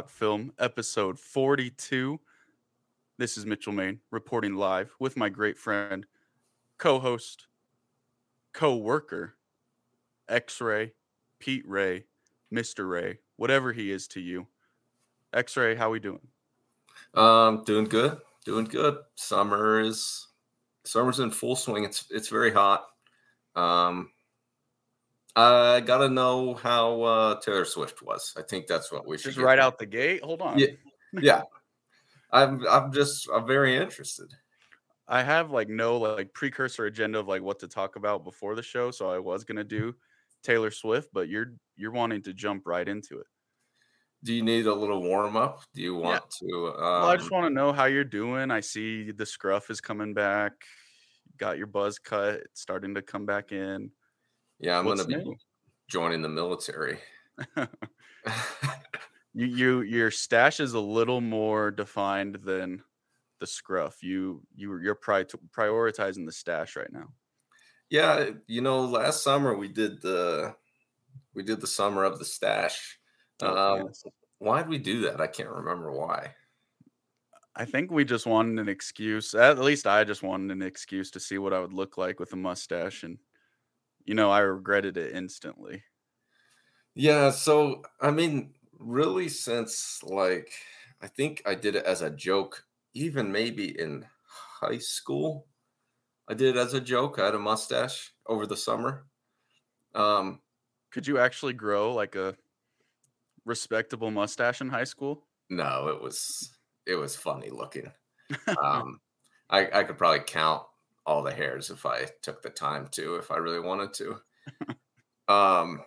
Talk Film, episode 42. This is Mitchell Main reporting live with my great friend, co host, co worker, X Ray, Pete Ray, Mr. Ray, whatever he is to you. X Ray, how we doing? Um, doing good, doing good. Summer is summer's in full swing. It's it's very hot. Um, I gotta know how uh, Taylor Swift was. I think that's what we should Just right to. out the gate. Hold on. Yeah, yeah. I'm I'm just I'm very interested. I have like no like precursor agenda of like what to talk about before the show, so I was gonna do Taylor Swift, but you're you're wanting to jump right into it. Do you need a little warm up? Do you want to? Um, Well, I just want to know how you're doing. I see the scruff is coming back. Got your buzz cut it's starting to come back in. Yeah, I'm What's gonna be joining the military. You you your stash is a little more defined than the scruff. You you you're pri- prioritizing the stash right now. Yeah, you know, last summer we did the we did the summer of the stash. Oh, Um, yes. why'd we do that? I can't remember why. I think we just wanted an excuse. At least I just wanted an excuse to see what I would look like with a mustache, and you know I regretted it instantly. Yeah, so I mean, really, since like I think I did it as a joke, even maybe in high school, I did it as a joke. I had a mustache over the summer. Um, Could you actually grow like a respectable mustache in high school? no, it was it was funny looking. Um, I I could probably count all the hairs if I took the time to, if I really wanted to. Um,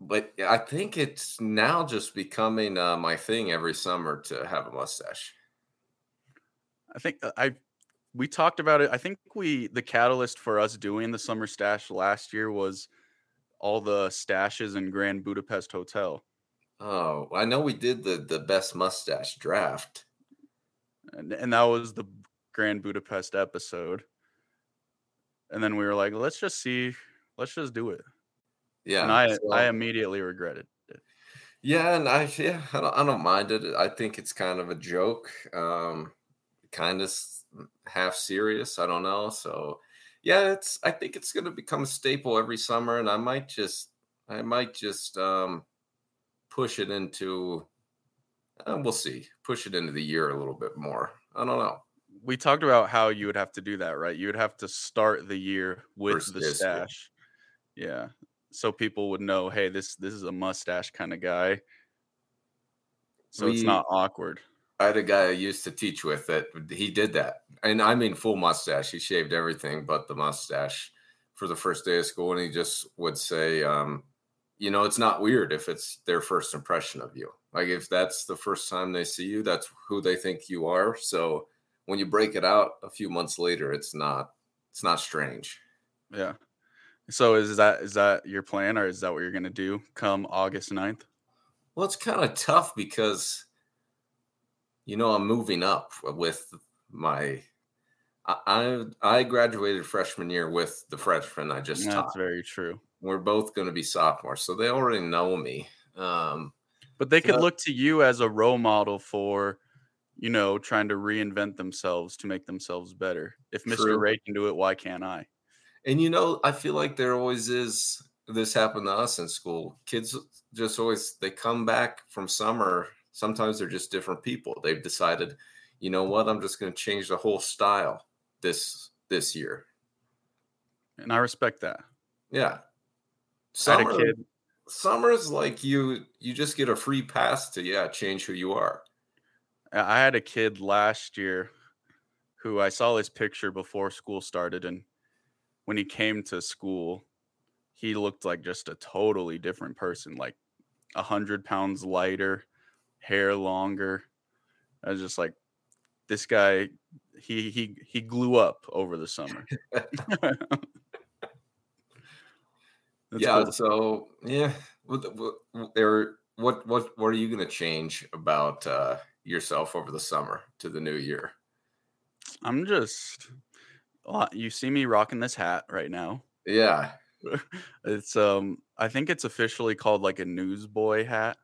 but I think it's now just becoming uh, my thing every summer to have a mustache. I think uh, I we talked about it. I think we the catalyst for us doing the summer stash last year was all the stashes in Grand Budapest Hotel. Oh, I know we did the the best mustache draft. And and that was the Grand Budapest episode. And then we were like, let's just see, let's just do it. Yeah, and I so- I immediately regretted it. yeah, and I yeah, I don't, I don't mind it. I think it's kind of a joke, um, kind of half serious. I don't know. So yeah, it's I think it's gonna become a staple every summer, and I might just I might just um, push it into. Uh, we'll see. Push it into the year a little bit more. I don't know. We talked about how you would have to do that, right? You would have to start the year with First the this stash. Yeah. So people would know, hey, this this is a mustache kind of guy. So it's not awkward. I had a guy I used to teach with that he did that. And I mean full mustache. He shaved everything but the mustache for the first day of school. And he just would say, um, you know, it's not weird if it's their first impression of you. Like if that's the first time they see you, that's who they think you are. So when you break it out a few months later, it's not it's not strange. Yeah. So is that is that your plan or is that what you're gonna do come August 9th? Well, it's kind of tough because, you know, I'm moving up with my. I I graduated freshman year with the freshman I just taught. That's taught. very true. We're both going to be sophomores, so they already know me. Um, But they could So- look to you as a role model for, you know, trying to reinvent themselves to make themselves better. If Mr. True. Ray can do it, why can't I? and you know, I feel like there always is. This happened to us in school. Kids just always they come back from summer. Sometimes they're just different people. They've decided, you know what? I'm just going to change the whole style this this year. And I respect that. Yeah. I had a Summer, kid. summer's like you you just get a free pass to yeah, change who you are. I had a kid last year who I saw his picture before school started, and when he came to school, he looked like just a totally different person, like a hundred pounds lighter, hair longer. I was just like, this guy, he he he glue up over the summer. Yeah, cool so yeah, what what what- what what what are you going to change about uh yourself over the summer to the new year? I'm just. well, You see me rocking this hat right now. Yeah. it's um I think it's officially called like a newsboy hat.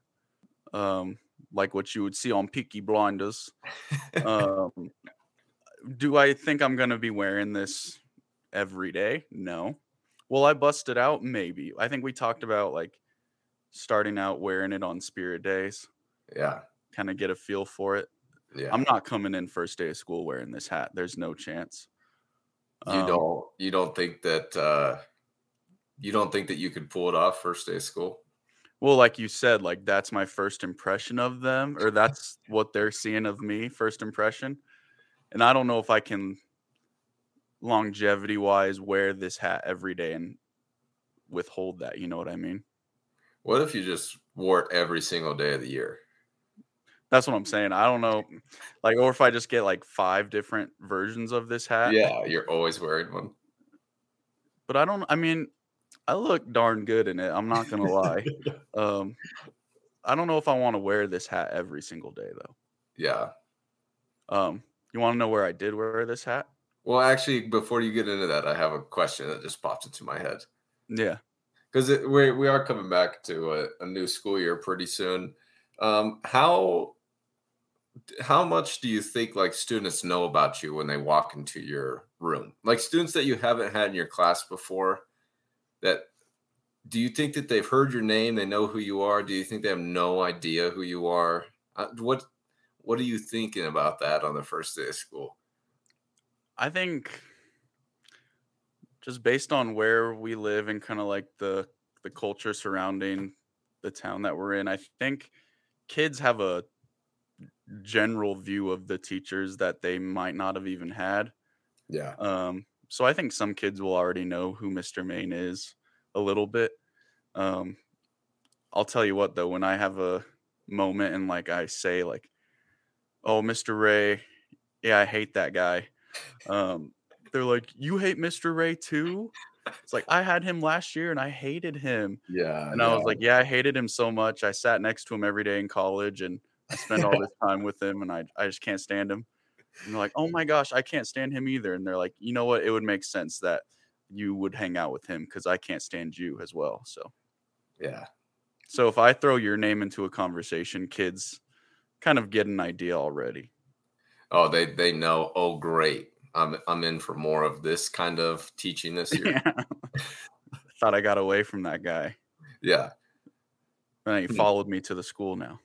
Um like what you would see on Peaky Blinders. um, do I think I'm gonna be wearing this every day? No. Will I bust it out? Maybe. I think we talked about like starting out wearing it on spirit days, yeah. Kind of get a feel for it. Yeah. I'm not coming in first day of school wearing this hat. There's no chance. you Um, don't you don't think that uh you don't think that you could pull it off first day of school? Well, like you said, like that's my first impression of them, or that's what they're seeing of me, first impression. And I don't know if I can longevity wise wear this hat every day and withhold that. You know what I mean? What if you just wore it every single day of the year? That's what I'm saying. I don't know. Like, or if I just get like five different versions of this hat. Yeah, you're always wearing one. But I don't, I mean, I look darn good in it. I'm not going to lie. Um, I don't know if I want to wear this hat every single day though. Yeah. Um, you want to know where I did wear this hat? Well, actually, before you get into that, I have a question that just popped into my head Yeah. because we we are coming back to a, a new school year pretty soon. Um, how how much do you think like students know about you when they walk into your room? Like students that you haven't had in your class before, that do you think that they've heard your name, they know who you are? Do you think they have no idea who you are? Uh, what what are you thinking about that on the first day of school? I think just based on where we live and kind of like the the culture surrounding the town that we're in, I think kids have a general view of the teachers that they might not have even had. Yeah. Um, so I think some kids will already know who Mr. Main is a little bit. Um, I'll tell you what though, when I have a moment and like I say like, "Oh, Mr. Ray, yeah, I hate that guy," um, they're like, "You hate Mr. Ray too?" It's like I had him last year and I hated him, Yeah. and I was like, "Yeah, I hated him so much. I sat next to him every day in college and I spent all this time with him, and I I just can't stand him." And they're like, "Oh my gosh, I can't stand him either." And they're like, "You know what? It would make sense that you would hang out with him because I can't stand you as well." So, yeah. so if I throw your name into a conversation, kids kind of get an idea already. Oh, they they know. Oh, great. I'm I'm in for more of this kind of teaching this year. Thought I got away from that guy. yeah. And he Hmm. followed me to the school now.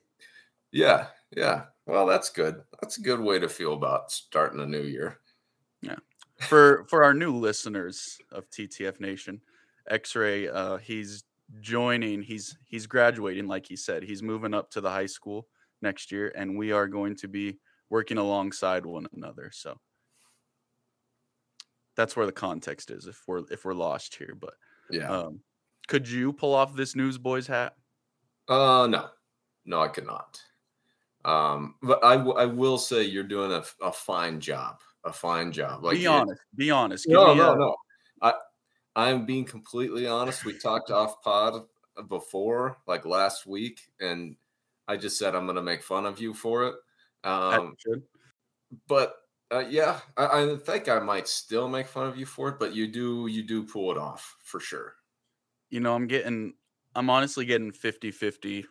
Yeah. Yeah. Well, that's good. That's a good way to feel about starting a new year. Yeah. For for our new listeners of TTF Nation, X-Ray, uh, he's joining. He's he's graduating, like he said. He's moving up to the high school next year, and we are going to be working alongside one another. So that's where the context is. If we're if we're lost here, but Yeah. um, could you pull off this Newsboys hat? Uh no. No, I could not. Um, but I, w- I will say you're doing a, a fine job. A fine job. Like be honest. Be honest. Give No, no, a- no. I I'm being completely honest. We talked off pod before, like last week, and I just said I'm gonna make fun of you for it. Um, but uh, yeah, I, I think I might still make fun of you for it, but you do you do pull it off for sure. you know, I'm getting, I'm honestly getting 50 50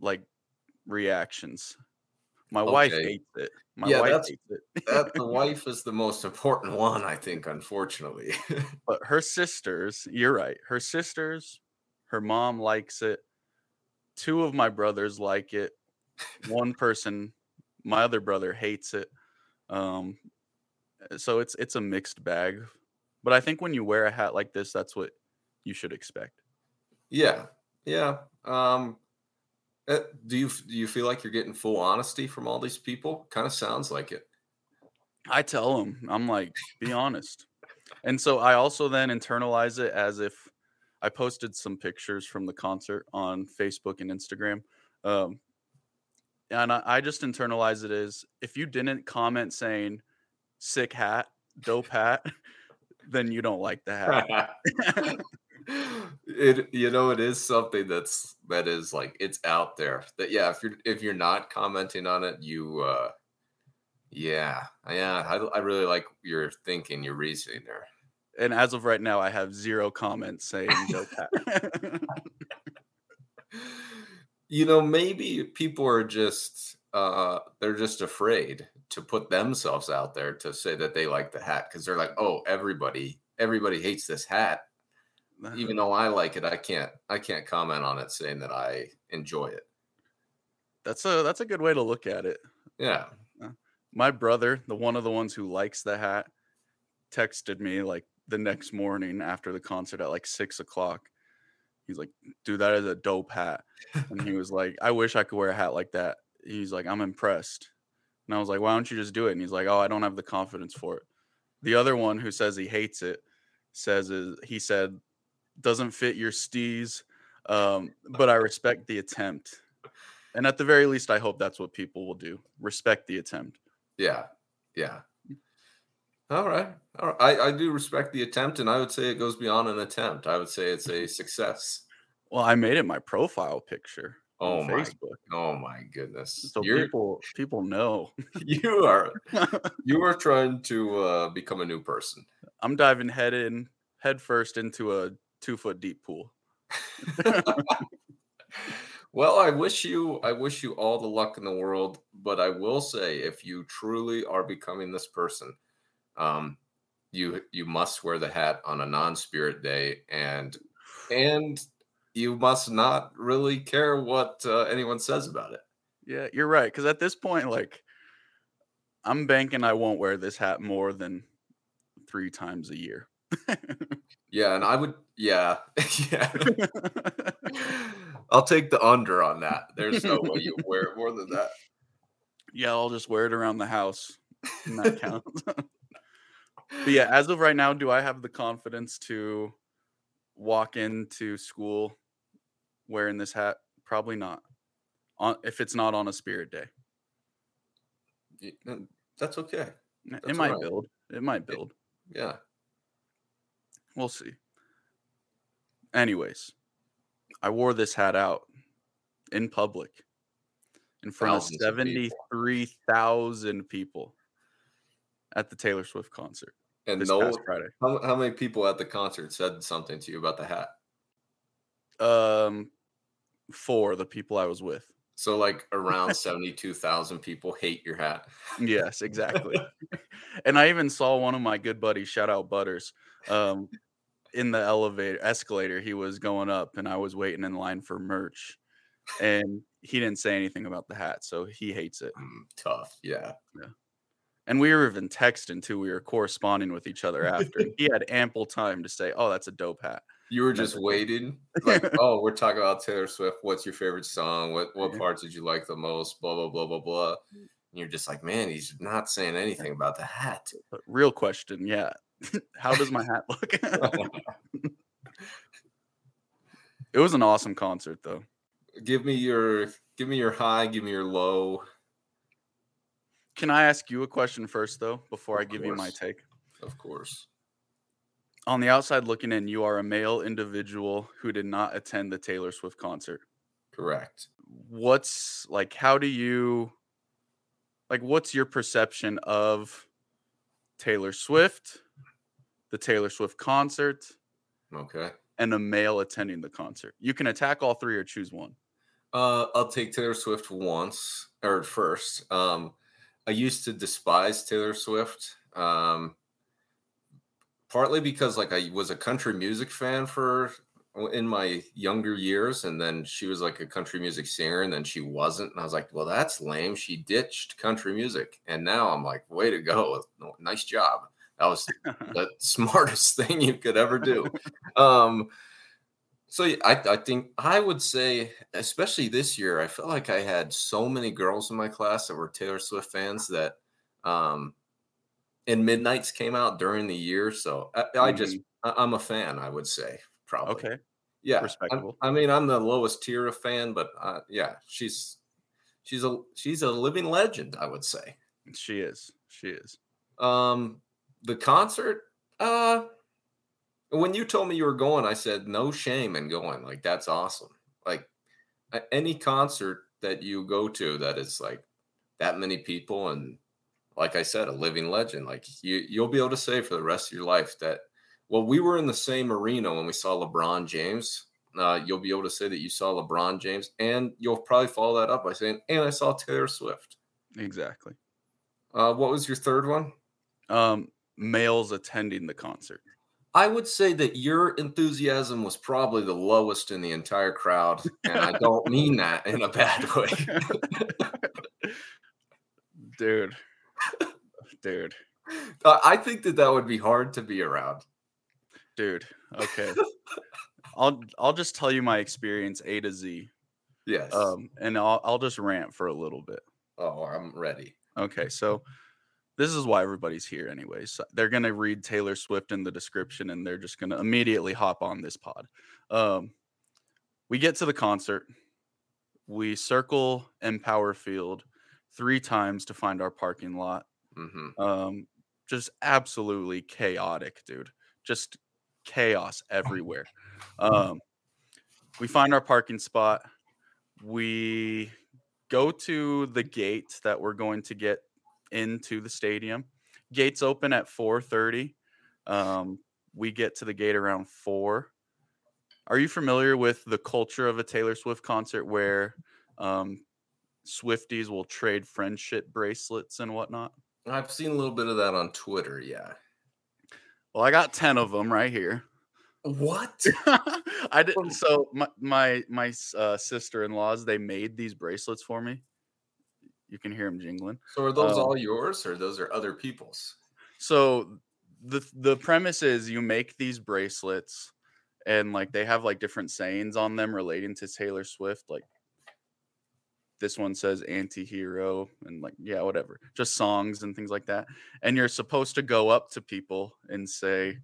like reactions. My wife hates it. My Yeah, wife hates it. That the wife is the most important one, I think, unfortunately. but her sisters, you're right. Her sisters, her mom likes it. Two of my brothers like it. One person, my other brother hates it. Um, so it's it's a mixed bag. But I think when you wear a hat like this, that's what you should expect. yeah, yeah. Um, uh, do you do you feel like you're getting full honesty from all these people? Kind of sounds like it. I tell them, I'm like, be honest. And so I also then internalize it as if I posted some pictures from the concert on Facebook and Instagram. Um, and I, I just internalize it as if you didn't comment saying sick hat, dope hat, then you don't like the hat. it you know it is something that's that is like it's out there that yeah if you're if you're not commenting on it you uh yeah yeah i, I really like your thinking your reasoning there And as of right now, I have zero comments saying dope hat. You know, maybe people are just uh they're just afraid to put themselves out there to say that they like the hat because they're like, oh, everybody, everybody hates this hat. Uh-huh. Even though I like it, I can't I can't comment on it saying that I enjoy it. That's a that's a good way to look at it. Yeah. Uh, my brother, the one of the ones who likes the hat, texted me like the next morning after the concert at like six o'clock. He's like, dude, that is a dope hat. And he was like, I wish I could wear a hat like that. He's like, I'm impressed. And I was like, why don't you just do it? And he's like, oh, I don't have the confidence for it. The other one who says he hates it says is he said, doesn't fit your steez, um, but I respect the attempt. And at the very least, I hope that's what people will do. Respect the attempt. Yeah. Yeah. All right. All right. I, I do respect the attempt, and I would say it goes beyond an attempt. I would say it's a success. Well, I made it my profile picture Oh my Facebook. oh my goodness. So You're people people know. you are you are trying to uh become a new person. I'm diving head in head first into a two foot deep pool. well, I wish you I wish you all the luck in the world, but I will say if you truly are becoming this person, um you you must wear the hat on a non-spirit day and and you must not really care what uh, anyone says about it. Yeah, you're right. Because at this point, like, I'm banking I won't wear this hat more than three times a year. Yeah, and I would yeah. yeah. I'll take the under on that. There's no way you wear it more than that. yeah, I'll just wear it around the house. And that counts. but yeah, as of right now, do I have the confidence to walk into school wearing this hat? Probably not. On if it's not on a spirit day. That's okay. It might alright. build. It might build. Yeah. We'll see. Anyways, I wore this hat out in public in front Thousands of of people. 73,000 people at the Taylor Swift concert And no how, how many people at the concert said something to you about the hat? Um, for the people I was with. So like around 72,000 people hate your hat. Yes, exactly. and I even saw one of my good buddies, shout out Butters, um, in the elevator escalator. He was going up, and I was waiting in line for merch, and he didn't say anything about the hat, so he hates it. Mm, tough. Yeah. yeah. And we were even texting too. We were corresponding with each other after. he had ample time to say, "Oh, that's a dope hat." You were just waiting. Like, oh, we're talking about Taylor Swift. What's your favorite song? What what parts did you like the most? Blah blah blah blah blah. And you're just like, man, he's not saying anything about the hat. But real question, yeah. How does my hat look? it was an awesome concert, though. give me your give me your high, give me your low. Can I ask you a question first, though, before I Of give you my take? Of course. On the outside looking in, you are a male individual who did not attend the Taylor Swift concert. Correct. What's like, how do you, like, what's your perception of Taylor Swift, the Taylor Swift concert, Okay. and a male attending the concert? You can attack all three or choose one. Uh, I'll take Taylor Swift once or first. Um, I used to despise Taylor Swift. Um, partly because like I was a country music fan for in my younger years, and then she was like a country music singer, and then she wasn't, and I was like, well, that's lame. She ditched country music, and now I'm like, way to go, nice job. That was the smartest thing you could ever do. Um, so I, I think I would say, especially this year, I felt like I had so many girls in my class that were Taylor Swift fans that, um, and Midnights came out during the year, so I, I just I, I'm a fan. I would say probably. okay. yeah, respectable. I mean, I'm the lowest tier of fan, but uh, yeah, she's she's a she's a living legend. I would say. She is. She is. Um, the concert, uh, when you told me you were going, I said no shame in going. Like that's awesome. Like any concert that you go to that is like that many people and like I said, a living legend. Like you you'll be able to say for the rest of your life that well, we were in the same arena when we saw LeBron James uh, you'll be able to say that you saw LeBron James, and you'll probably follow that up by saying, "And I saw Taylor Swift." Exactly. Uh, what was your third one? Um, males attending the concert. I would say that your enthusiasm was probably the lowest in the entire crowd, and I don't mean that in a bad way. dude, dude, uh, I think that that would be hard to be around. Dude, okay. I'll I'll just tell you my experience A to Z. Yes. Um, and I'll I'll just rant for a little bit. Oh, I'm ready. Okay, so this is why everybody's here anyways they're going to read taylor swift in the description and they're just going to immediately hop on this pod. Um, we get to the concert. We circle empower field three times to find our parking lot. Mm-hmm. um, just absolutely chaotic dude. Just chaos everywhere. Um, we find our parking spot. We go to the gate that we're going to get into the stadium. Gates open at 4:30. Um, we get to the gate around four. Are you familiar with the culture of a Taylor Swift concert where um, Swifties will trade friendship bracelets and whatnot? I've seen a little bit of that on Twitter. Yeah. Well, I got ten of them right here. What? I didn't. So my my my uh, sister in laws they made these bracelets for me. You can hear them jingling. So are those um, all yours, or those are other people's? So the the premise is you make these bracelets, and like they have like different sayings on them relating to Taylor Swift. Like this one says anti-hero and like yeah whatever just songs and things like that and you're supposed to go up to people and say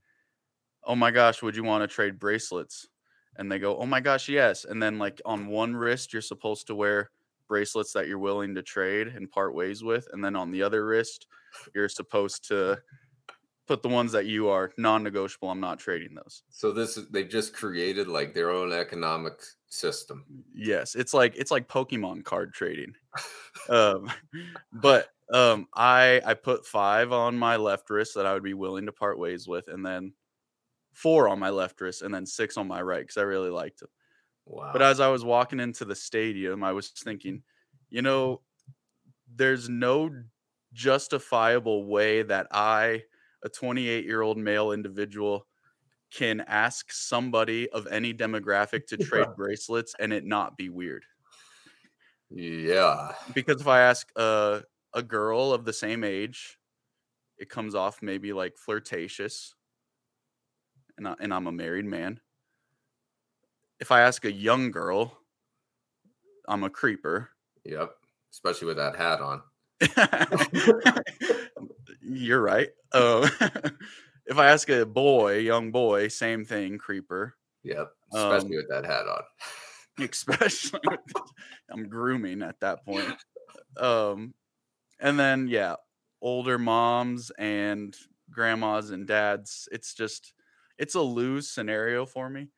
oh my gosh would you want to trade bracelets and they go oh my gosh yes and then like on one wrist you're supposed to wear bracelets that you're willing to trade and part ways with, and then on the other wrist, you're supposed to put the ones that you are non-negotiable. I'm not trading those. So this is they've just created like their own economic system. Yes, it's like it's like Pokemon card trading. um, but um, I I put five on my left wrist that I would be willing to part ways with, and then four on my left wrist, and then six on my right because I really liked them. Wow. But as I was walking into the stadium, I was thinking, you know, there's no justifiable way that I, a 28 year old male individual, can ask somebody of any demographic to trade bracelets and it not be weird. Yeah. Because if I ask a, a girl of the same age, it comes off maybe like flirtatious. And, I, and I'm a married man if I ask a young girl, I'm a creeper. Yep. Especially with that hat on. You're right. Uh, if I ask a boy, young boy, same thing, creeper. Yep. Especially um, with that hat on. especially with, I'm grooming at that point. Um, and then yeah, older moms and grandmas and dads. It's just it's a lose scenario for me.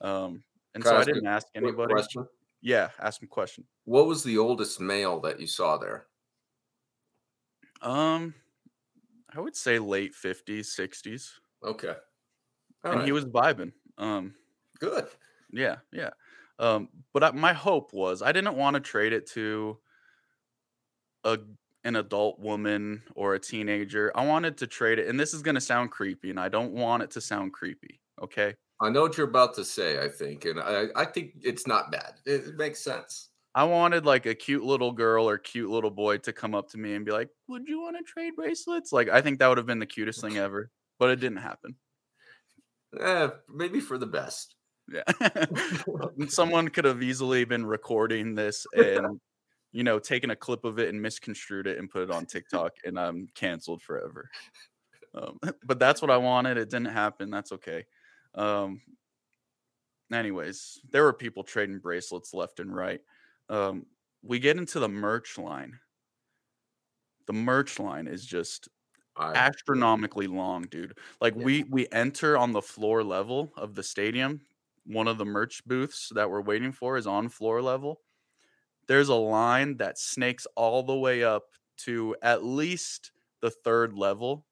Um, and Can so I, I didn't ask anybody. Question? Yeah, ask me question. What was the oldest male that you saw there? Um, I would say late fifties, sixties. Okay. All and right. he was vibing. Um, good. Yeah, yeah. Um, but I, my hope was I didn't want to trade it to a an adult woman or a teenager. I wanted to trade it, and this is going to sound creepy, and I don't want it to sound creepy. Okay. I know what you're about to say, I think, and I, I think it's not bad. It, it, makes sense. I wanted like a cute little girl or cute little boy to come up to me and be like, "Would you want to trade bracelets?" Like, I think that would have been the cutest thing ever, but it didn't happen. Eh, maybe for the best. Yeah, someone could have easily been recording this and you know taken a clip of it and misconstrued it and put it on TikTok, and I'm canceled forever. Um, but that's what I wanted. It didn't happen. That's okay. Um, anyways, there were people trading bracelets left and right. Um, we get into the merch line. The merch line is just I, astronomically long, dude. Like yeah. we we enter on the floor level of the stadium. One of the merch booths that we're waiting for is on floor level. There's a line that snakes all the way up to at least the third level.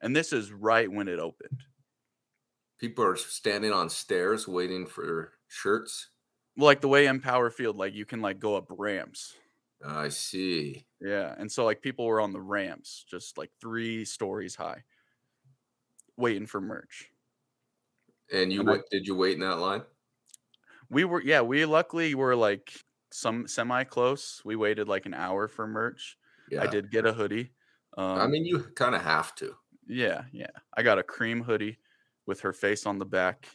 And this is right when it opened people are standing on stairs waiting for shirts. like the way Empower Field, like you can like go up ramps. I see. Yeah, and so like people were on the ramps, just like three stories high, waiting for merch. And you And I- did you wait in that line? We were, yeah, we luckily were like some semi close. We waited like an hour for merch. Yeah. I did get a hoodie. Um, I mean, you kind of have to. yeah, yeah. I got a cream hoodie with her face on the back,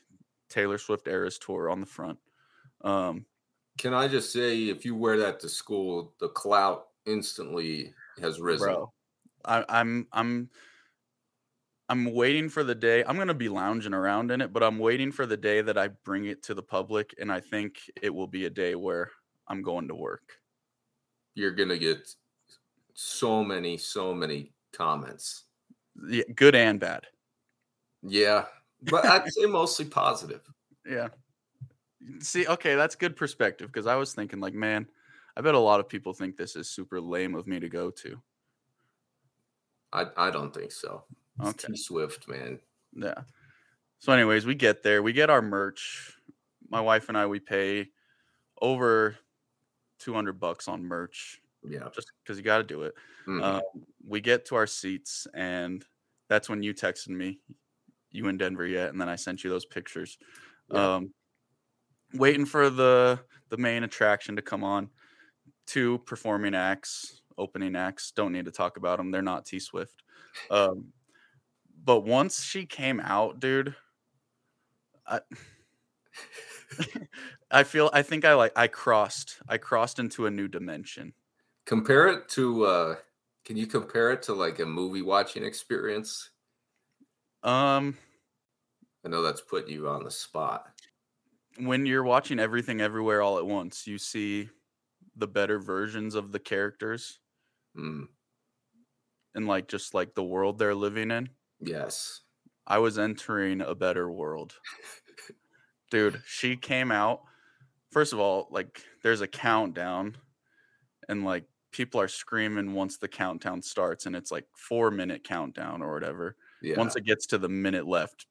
Taylor Swift Eras Tour on the front. Um, Can I just say, if you wear that to school, the clout instantly has risen. bro, I, I'm, I'm, I'm waiting for the day. I'm gonna be lounging around in it, but I'm waiting for the day that I bring it to the public, and I think it will be a day where I'm going to work. You're gonna get so many, so many comments. Yeah, good and bad. Yeah, but I'd say mostly positive. Yeah. See, okay, that's good perspective because I was thinking, like, man, I bet a lot of people think this is super lame of me to go to. I I don't think so. It's Okay. T Swift, man. Yeah. So, anyways, we get there, we get our merch. My wife and I, we pay over 200 bucks on merch Yeah. just because you got to do it. Mhm. Um, we get to our seats, and that's when you texted me, you in Denver yet? And then I sent you those pictures. Yeah. Um, waiting for the the main attraction to come on. Two performing acts, opening acts. Don't need to talk about them. They're not T Swift. Um, but once she came out, dude, I, I feel I think I like I crossed I crossed into a new dimension. compare it to. uh Can you compare it to like a movie watching experience? Um, I know that's putting you on the spot. when you're watching everything everywhere all at once, you see the better versions of the characters Mm, and like just like the world they're living in. yes. I was entering a better world. Dude, she came out. First of all, like there's a countdown and like people are screaming once the countdown starts and it's like 4 minute countdown or whatever. Yeah. Once it gets to the minute left,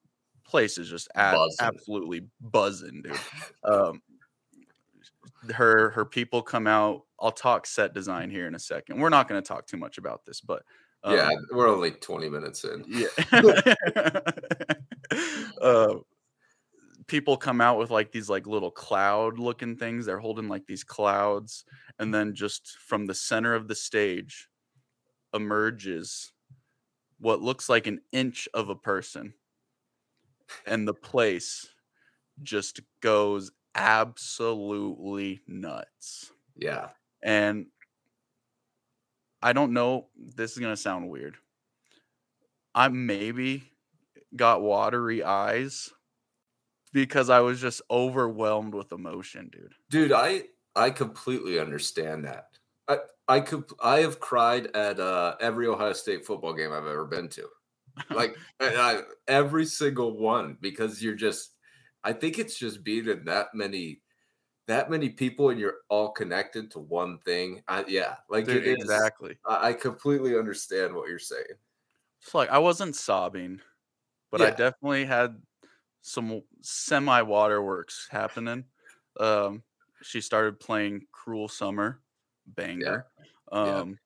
place is just a- Buzzing. absolutely buzzing, dude. Um her her people come out. I'll talk set design here in a second. We're not going to talk too much about this, but um, yeah, we're only 20 minutes in. yeah. uh, people come out with like these like little cloud looking things. They're holding like these clouds, and then just from the center of the stage emerges what looks like an inch of a person, and the place just goes absolutely nuts. Yeah. And I don't know, this is going to sound weird. I maybe got watery eyes because I was just overwhelmed with emotion, dude. Dude, I I completely understand that. I I could I have cried at uh, every Ohio State football game I've ever been to, like I, every single one, because you're just. I think it's just being in that many, that many people, and you're all connected to one thing. I, yeah, like Dude, it is. exactly. I, I completely understand what you're saying. It's like I wasn't sobbing, but I definitely had some semi waterworks happening. Um, she started playing "Cruel Summer," banger. Yeah. Um,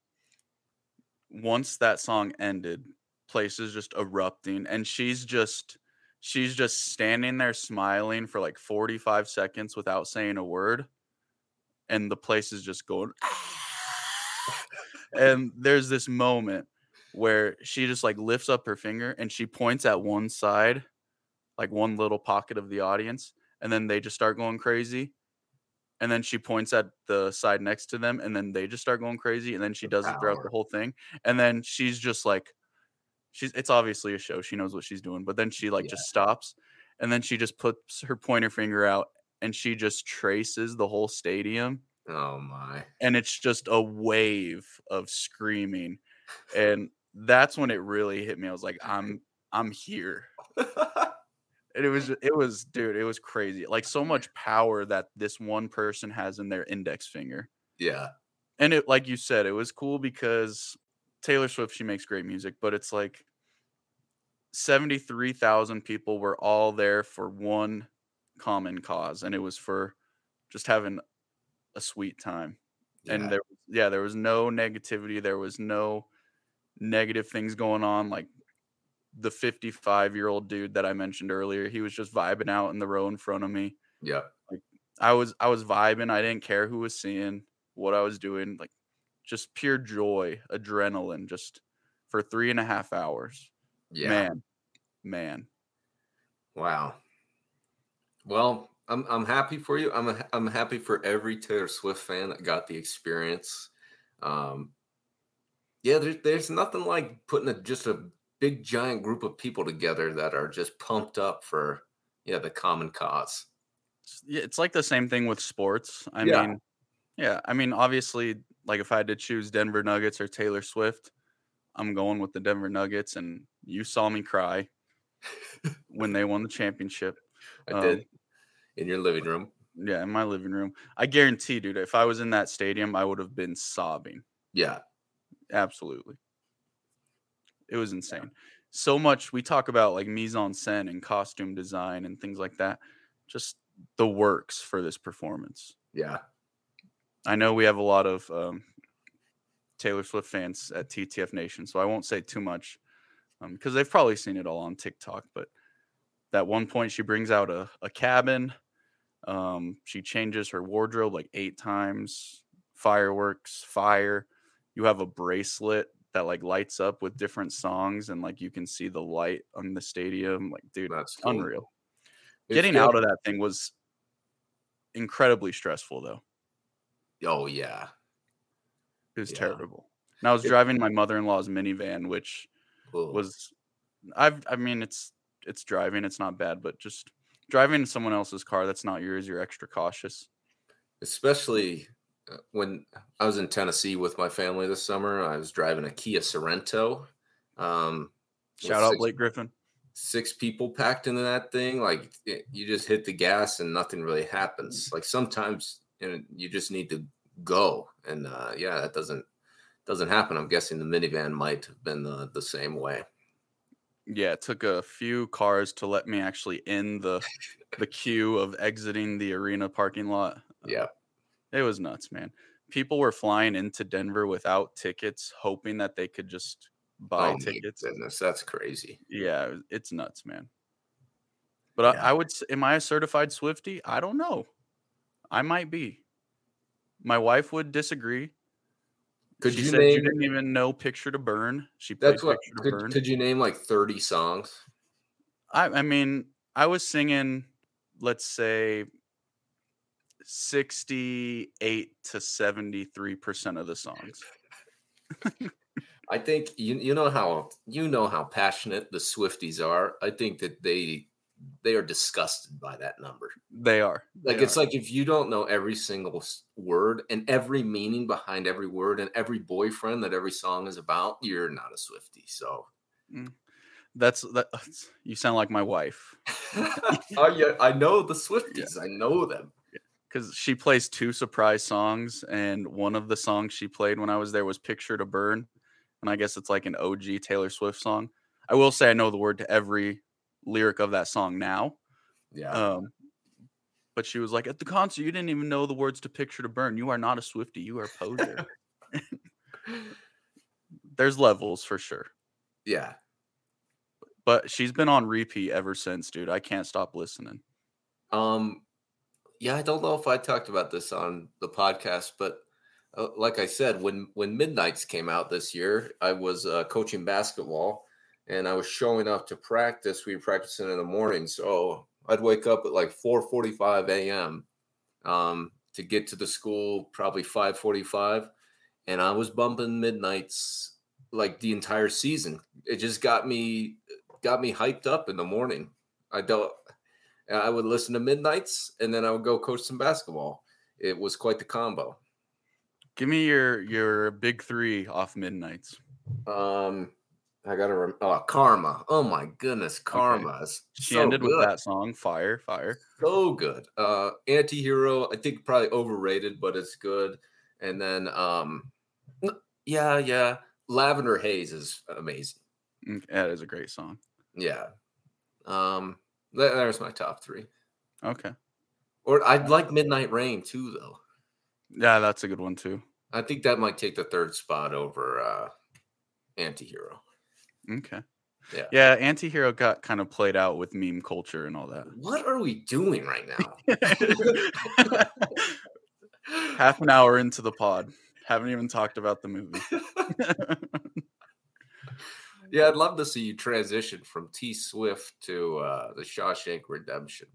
once that song ended, places just erupting, and she's just she's just standing there smiling for like forty five seconds without saying a word, and the place is just going. and there's this moment where she just like lifts up her finger and she points at one side, like one little pocket of the audience, and then they just start going crazy. And then she points at the side next to them, and then they just start going crazy. And then she The does it throughout the whole thing. And then she's just like, she's it's obviously a show. She knows what she's doing. But then she like Yeah. just stops, and then she just puts her pointer finger out, and she just traces the whole stadium Oh my! and it's just a wave of screaming and that's when it really hit me i was like i'm i'm here and it was it was dude it was crazy like so much power that this one person has in their index finger yeah, and it like you said it was cool because taylor swift she makes great music but it's like 73,000 people were all there for one common cause, and it was for just having a sweet time. Yeah. And there, yeah, there was no negativity. There was no negative things going on. Like the 55 year old dude that I mentioned earlier, he was just vibing out in the row in front of me. yeah. I was I was vibing. I didn't care who was seeing what I was doing. Like just pure joy, adrenaline, just for three and a half hours. Yeah. Man, man. Wow. Well, I'm I'm happy for you. I'm a, I'm happy for every Taylor Swift fan that got the experience. Um, yeah, there's there's nothing like putting a, just a big giant group of people together that are just pumped up for yeah the common cause. It's- Yeah, it's like the same thing with sports. I Yeah. mean, yeah, I mean, obviously, like if I had to choose Denver Nuggets or Taylor Swift, I'm going with the Denver Nuggets. And you saw me cry when they won the championship. I Um, did in your living room. Yeah, in my living room. I guarantee, dude, if I was in that stadium, I would have been sobbing. Yeah, Absolutely. It was insane. So much we talk about like mise en scène and costume design and things like that. Just the works for this performance. yeah, I know we have a lot of um, Taylor Swift fans at TTF Nation, so I won't say too much because they've probably seen it all on TikTok. But that one point, she brings out a, a cabin. Um, she changes her wardrobe like eight times. Fireworks, fire. You have a bracelet that like lights up with different songs, and like you can see the light on the stadium. Like, dude, that's cool. unreal. It Getting out of that thing was incredibly stressful, though. Oh yeah, It was Yeah. terrible. And I was driving my mother-in-law's minivan, which Ugh. was I've I mean it's it's driving, it's not bad, but just driving in someone else's car that's not yours, you're extra cautious. especially when I was in Tennessee with my family this summer. I was driving a Kia Sorento. Um, Shout out six, Blake Griffin. six people packed into that thing. Like it, you just hit the gas and nothing really happens. Like sometimes you, know, you just need to go, and uh, yeah, that doesn't doesn't happen. I'm guessing the minivan might have been the the same way. Yeah, it took a few cars to let me actually in the the queue of exiting the arena parking lot. Yeah, It was nuts, man. People were flying into Denver without tickets, hoping that they could just buy oh my tickets. goodness, that's crazy. Yeah, it's nuts, man. But Yeah. I, I would. Am I a certified Swifty? I don't know. I might be. My wife would disagree. Could she you said you name? didn't even know "Picture to Burn." She played That's what. "Picture to Could, Burn." could you name like 30 songs? I, I mean, I was singing, let's say, sixty-eight to seventy-three percent of the songs. I think you you know how you know how passionate the Swifties are. I think that they they are disgusted by that number. They are. Like they it's are. like if you don't know every single word and every meaning behind every word and every boyfriend that every song is about, you're not a Swifty. So mm. that's that. You sound like my wife. oh, yeah, I know the Swifties. I know them. Because she plays two surprise songs, and one of the songs she played when I was there was "Picture to Burn," and I guess it's like an OG Taylor Swift song. I will say I know the word to every lyric of that song now. Yeah. Um, but she was like, at the concert, you didn't even know the words to "Picture to Burn." You are not a Swifty. You are a poser. There's levels for sure, yeah. but she's been on repeat ever since, dude. I can't stop listening. Um, yeah, I don't know if I talked about this on the podcast, but uh, like I said, when when Midnights came out this year, I was uh, coaching basketball, and I was showing up to practice. We were practicing in the morning, so I'd wake up at like four forty five a.m. Um, to get to the school, probably five forty five, and I was bumping Midnights like the entire season. It just got me got me hyped up in the morning. I don't. I would listen to Midnights and then I would go coach some basketball. It was quite the combo. Give me your your big three off Midnights. Um, I gotta rem- oh Karma. Oh my goodness, Karma is She so ended with that song, "Fire, Fire." So good. Uh, Antihero. I think probably overrated, but it's good. And then um, yeah, yeah. Lavender Haze is amazing. Mm, That is a great song. Yeah. Um, there's my top three. Okay. Or I'd like Midnight Rain too, though. Yeah, that's a good one too. I think that might take the third spot over uh Antihero. Okay. Yeah. Yeah, Antihero got kind of played out with meme culture and all that. What are we doing right now? Half an hour into the pod. Haven't even talked about the movie. yeah, I'd love to see you transition from T Swift to uh the Shawshank Redemption.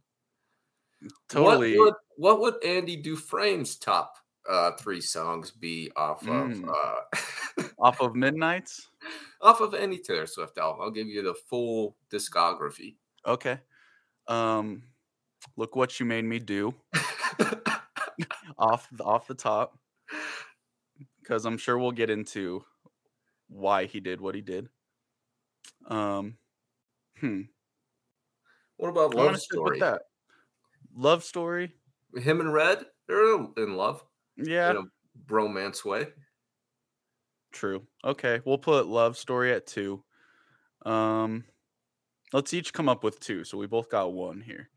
totally. What would, what would Andy Dufresne's top uh three songs be off Mm. of uh Off of Midnights? off of any Taylor Swift album? I'll give you the full discography. Okay. Um look what you made me do off the, off the top because I'm sure we'll get into why he did what he did. Um hmm. what about Love gonna stick with Story? that. Love story? Him and Red, they're in love Yeah. in a bromance way. True. Okay, we'll put love story at two. Um, let's each come up with two, so we both got one here.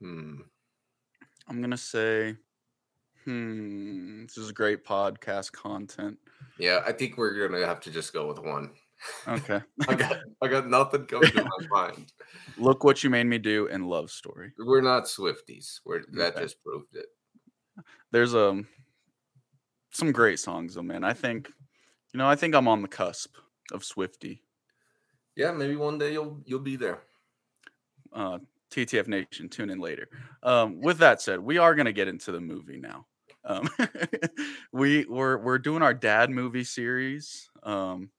Hmm. I'm gonna say, hmm, this is great podcast content. Yeah, I think we're gonna have to just go with one. Okay, I got I got nothing coming to my mind. look what you made me do in love story. We're not Swifties. We're that Okay. just proved it. There's um some great songs though, man. I think, you know, I think I'm on the cusp of Swifty. Yeah, maybe one day you'll you'll be there. uh, TTF Nation, tune in later. Um, with that said, we are going to get into the movie now. Um, we we're we're doing our dad movie series. Um,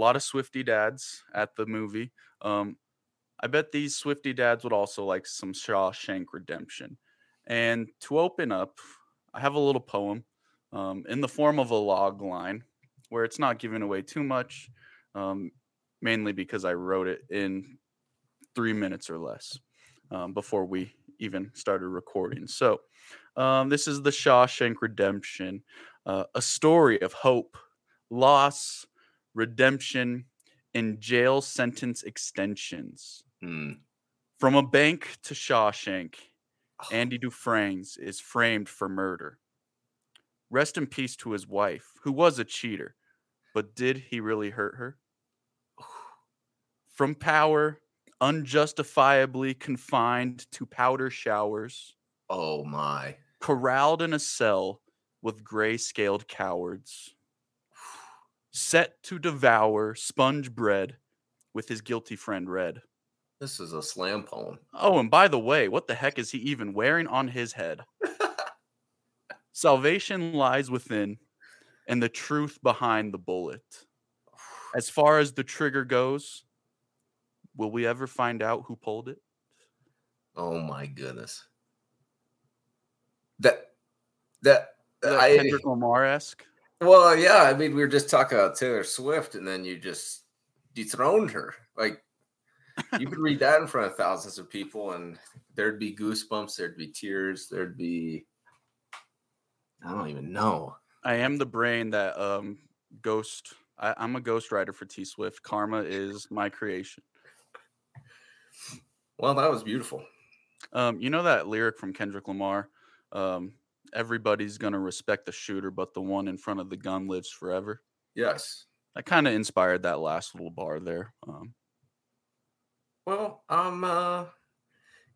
a lot of Swifty dads at the movie. Um, I bet these Swifty dads would also like some Shawshank Redemption. And to open up, I have a little poem um, in the form of a log line where it's not giving away too much, um, mainly because I wrote it in three minutes or less um, before we even started recording. So, um, this is the Shawshank Redemption, uh, a story of hope, loss, redemption, and jail sentence extensions. Hmm. From a bank to Shawshank, Andy Dufresne is framed for murder. Rest in peace to his wife, who was a cheater, but did he really hurt her? From power, unjustifiably confined to powder showers, Oh my. corralled in a cell with gray scaled cowards, set to devour sponge bread with his guilty friend Red. This is a slam poem. Oh, and by the way, what the heck is he even wearing on his head? Salvation lies within, and the truth behind the bullet. As far as the trigger goes, will we ever find out who pulled it? Oh my goodness. That that that I Kendrick Lamar esque. Well, yeah. I mean, we were just talking about Taylor Swift, and then you just dethroned her. Like you could read that in front of thousands of people, and there'd be goosebumps, there'd be tears, there'd be I don't even know. I am the brain that um ghost. I, I'm a ghostwriter for T Swift. Karma is my creation. Well, that was beautiful. Um, you know that lyric from Kendrick Lamar? Um, everybody's gonna respect the shooter, but the one in front of the gun lives forever. Yes. That kind of inspired that last little bar there. Um, Well, um, uh,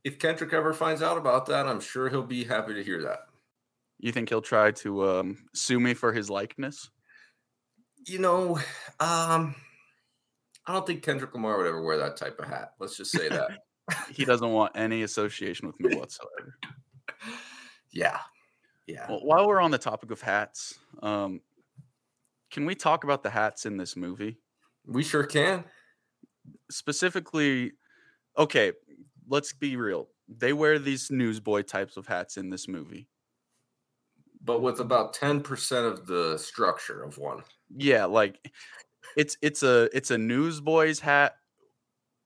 if Kendrick ever finds out about that, I'm sure he'll be happy to hear that. you think he'll try to um, sue me for his likeness? You know, um, I don't think Kendrick Lamar would ever wear that type of hat. Let's just say that. He doesn't want any association with me whatsoever. yeah. Yeah. Well, while we're on the topic of hats, um, can we talk about the hats in this movie? We sure can. Specifically, okay, let's be real. They wear these newsboy types of hats in this movie. But with about 10% of the structure of one. Yeah, like it's it's a it's a newsboy's hat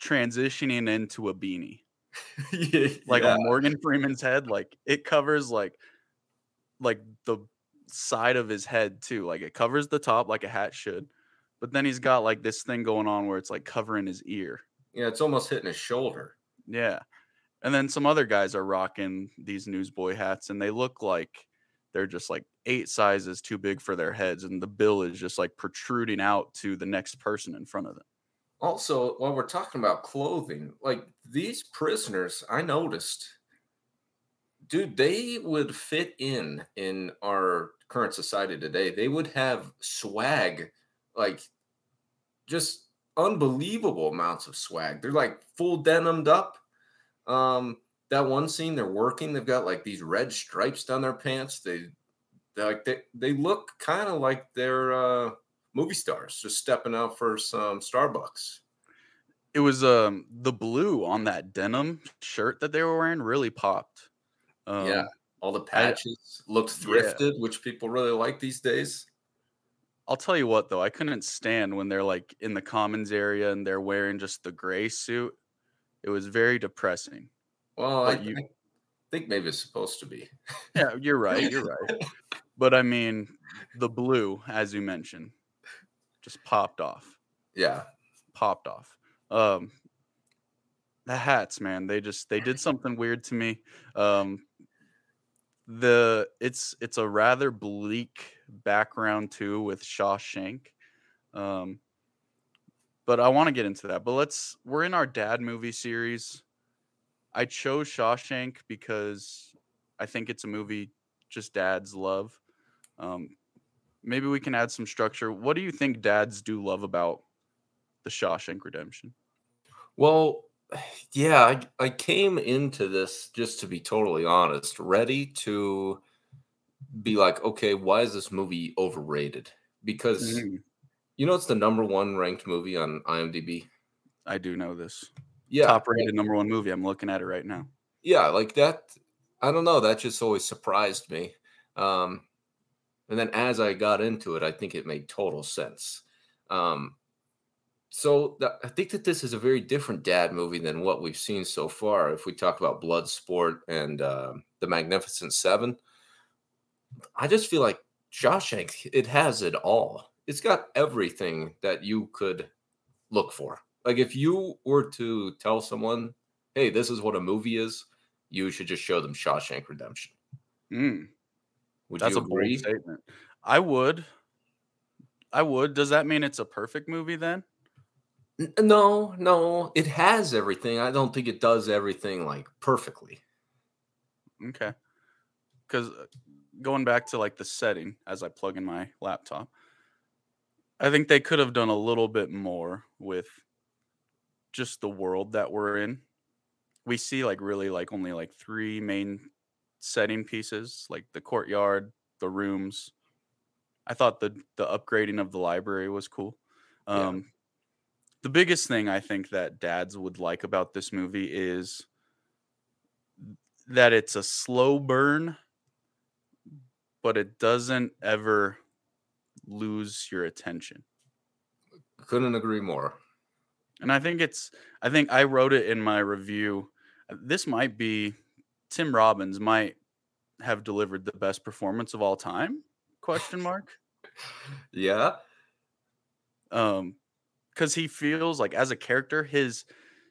transitioning into a beanie. Like yeah. on Morgan Freeman's head, like it covers like like the side of his head too. Like it covers the top like a hat should. But then he's got like this thing going on where it's like covering his ear. yeah, it's almost hitting his shoulder. Yeah. And then some other guys are rocking these newsboy hats and they look like they're just like eight sizes too big for their heads and the bill is just like protruding out to the next person in front of them. Also, while we're talking about clothing, like these prisoners, I noticed, dude, they would fit in in our current society today. They would have swag, like just unbelievable amounts of swag. They're like full denimed up. Um, that one scene they're working, they've got like these red stripes down their pants. They they like they, they look kind of like they're uh movie stars just stepping out for some Starbucks. It was um the blue on that denim shirt that they were wearing really popped. Um, yeah, all the patches I, looked thrifted, yeah. which people really like these days. I'll tell you what though, I couldn't stand when they're like in the commons area and they're wearing just the gray suit. It was very depressing. Well, I, you, I, think maybe it's supposed to be. yeah, you're right. You're right. but I mean, the blue, as you mentioned, just popped off. Yeah, popped off. Um, the hats, man, they just they did something weird to me. Um, the it's it's a rather bleak background too with Shawshank. Um, but I want to get into that. But let's we're in our dad movie series. I chose Shawshank because I think it's a movie just dads love. Um, maybe we can add some structure. What do you think dads do love about the Shawshank Redemption? Well, yeah, I, I came into this just to be totally honest, ready to be like, okay, why is this movie overrated? Because mm-hmm. you know it's the number one ranked movie on IMDb. I do know this. Yeah, top rated number one movie. I'm looking at it right now. Yeah, like that. I don't know. That just always surprised me. Um, and then as I got into it, I think it made total sense. Um, so th- I think that this is a very different dad movie than what we've seen so far. If we talk about Bloodsport and uh, the Magnificent Seven, I just feel like Shawshank, it has it all. It's got everything that you could look for. Like if you were to tell someone, "Hey, this is what a movie is," you should just show them Shawshank Redemption. Mm. Would That's a agree? bold statement. I would. I would. Does that mean it's a perfect movie then? No, no. It has everything. I don't think it does everything like perfectly. Okay. Because uh, going back to like the setting as I plug in my laptop, I think they could have done a little bit more with just the world that we're in. We see like really like only like three main setting pieces, like the courtyard, the rooms. I thought the the upgrading of the library was cool. Um, yeah. The biggest thing I think that dads would like about this movie is that it's a slow burn but it doesn't ever lose your attention. Couldn't agree more. And I think it's I think I wrote it in my review. This might be Tim Robbins might have delivered the best performance of all time? Question mark. yeah. Um cuz he feels like as a character his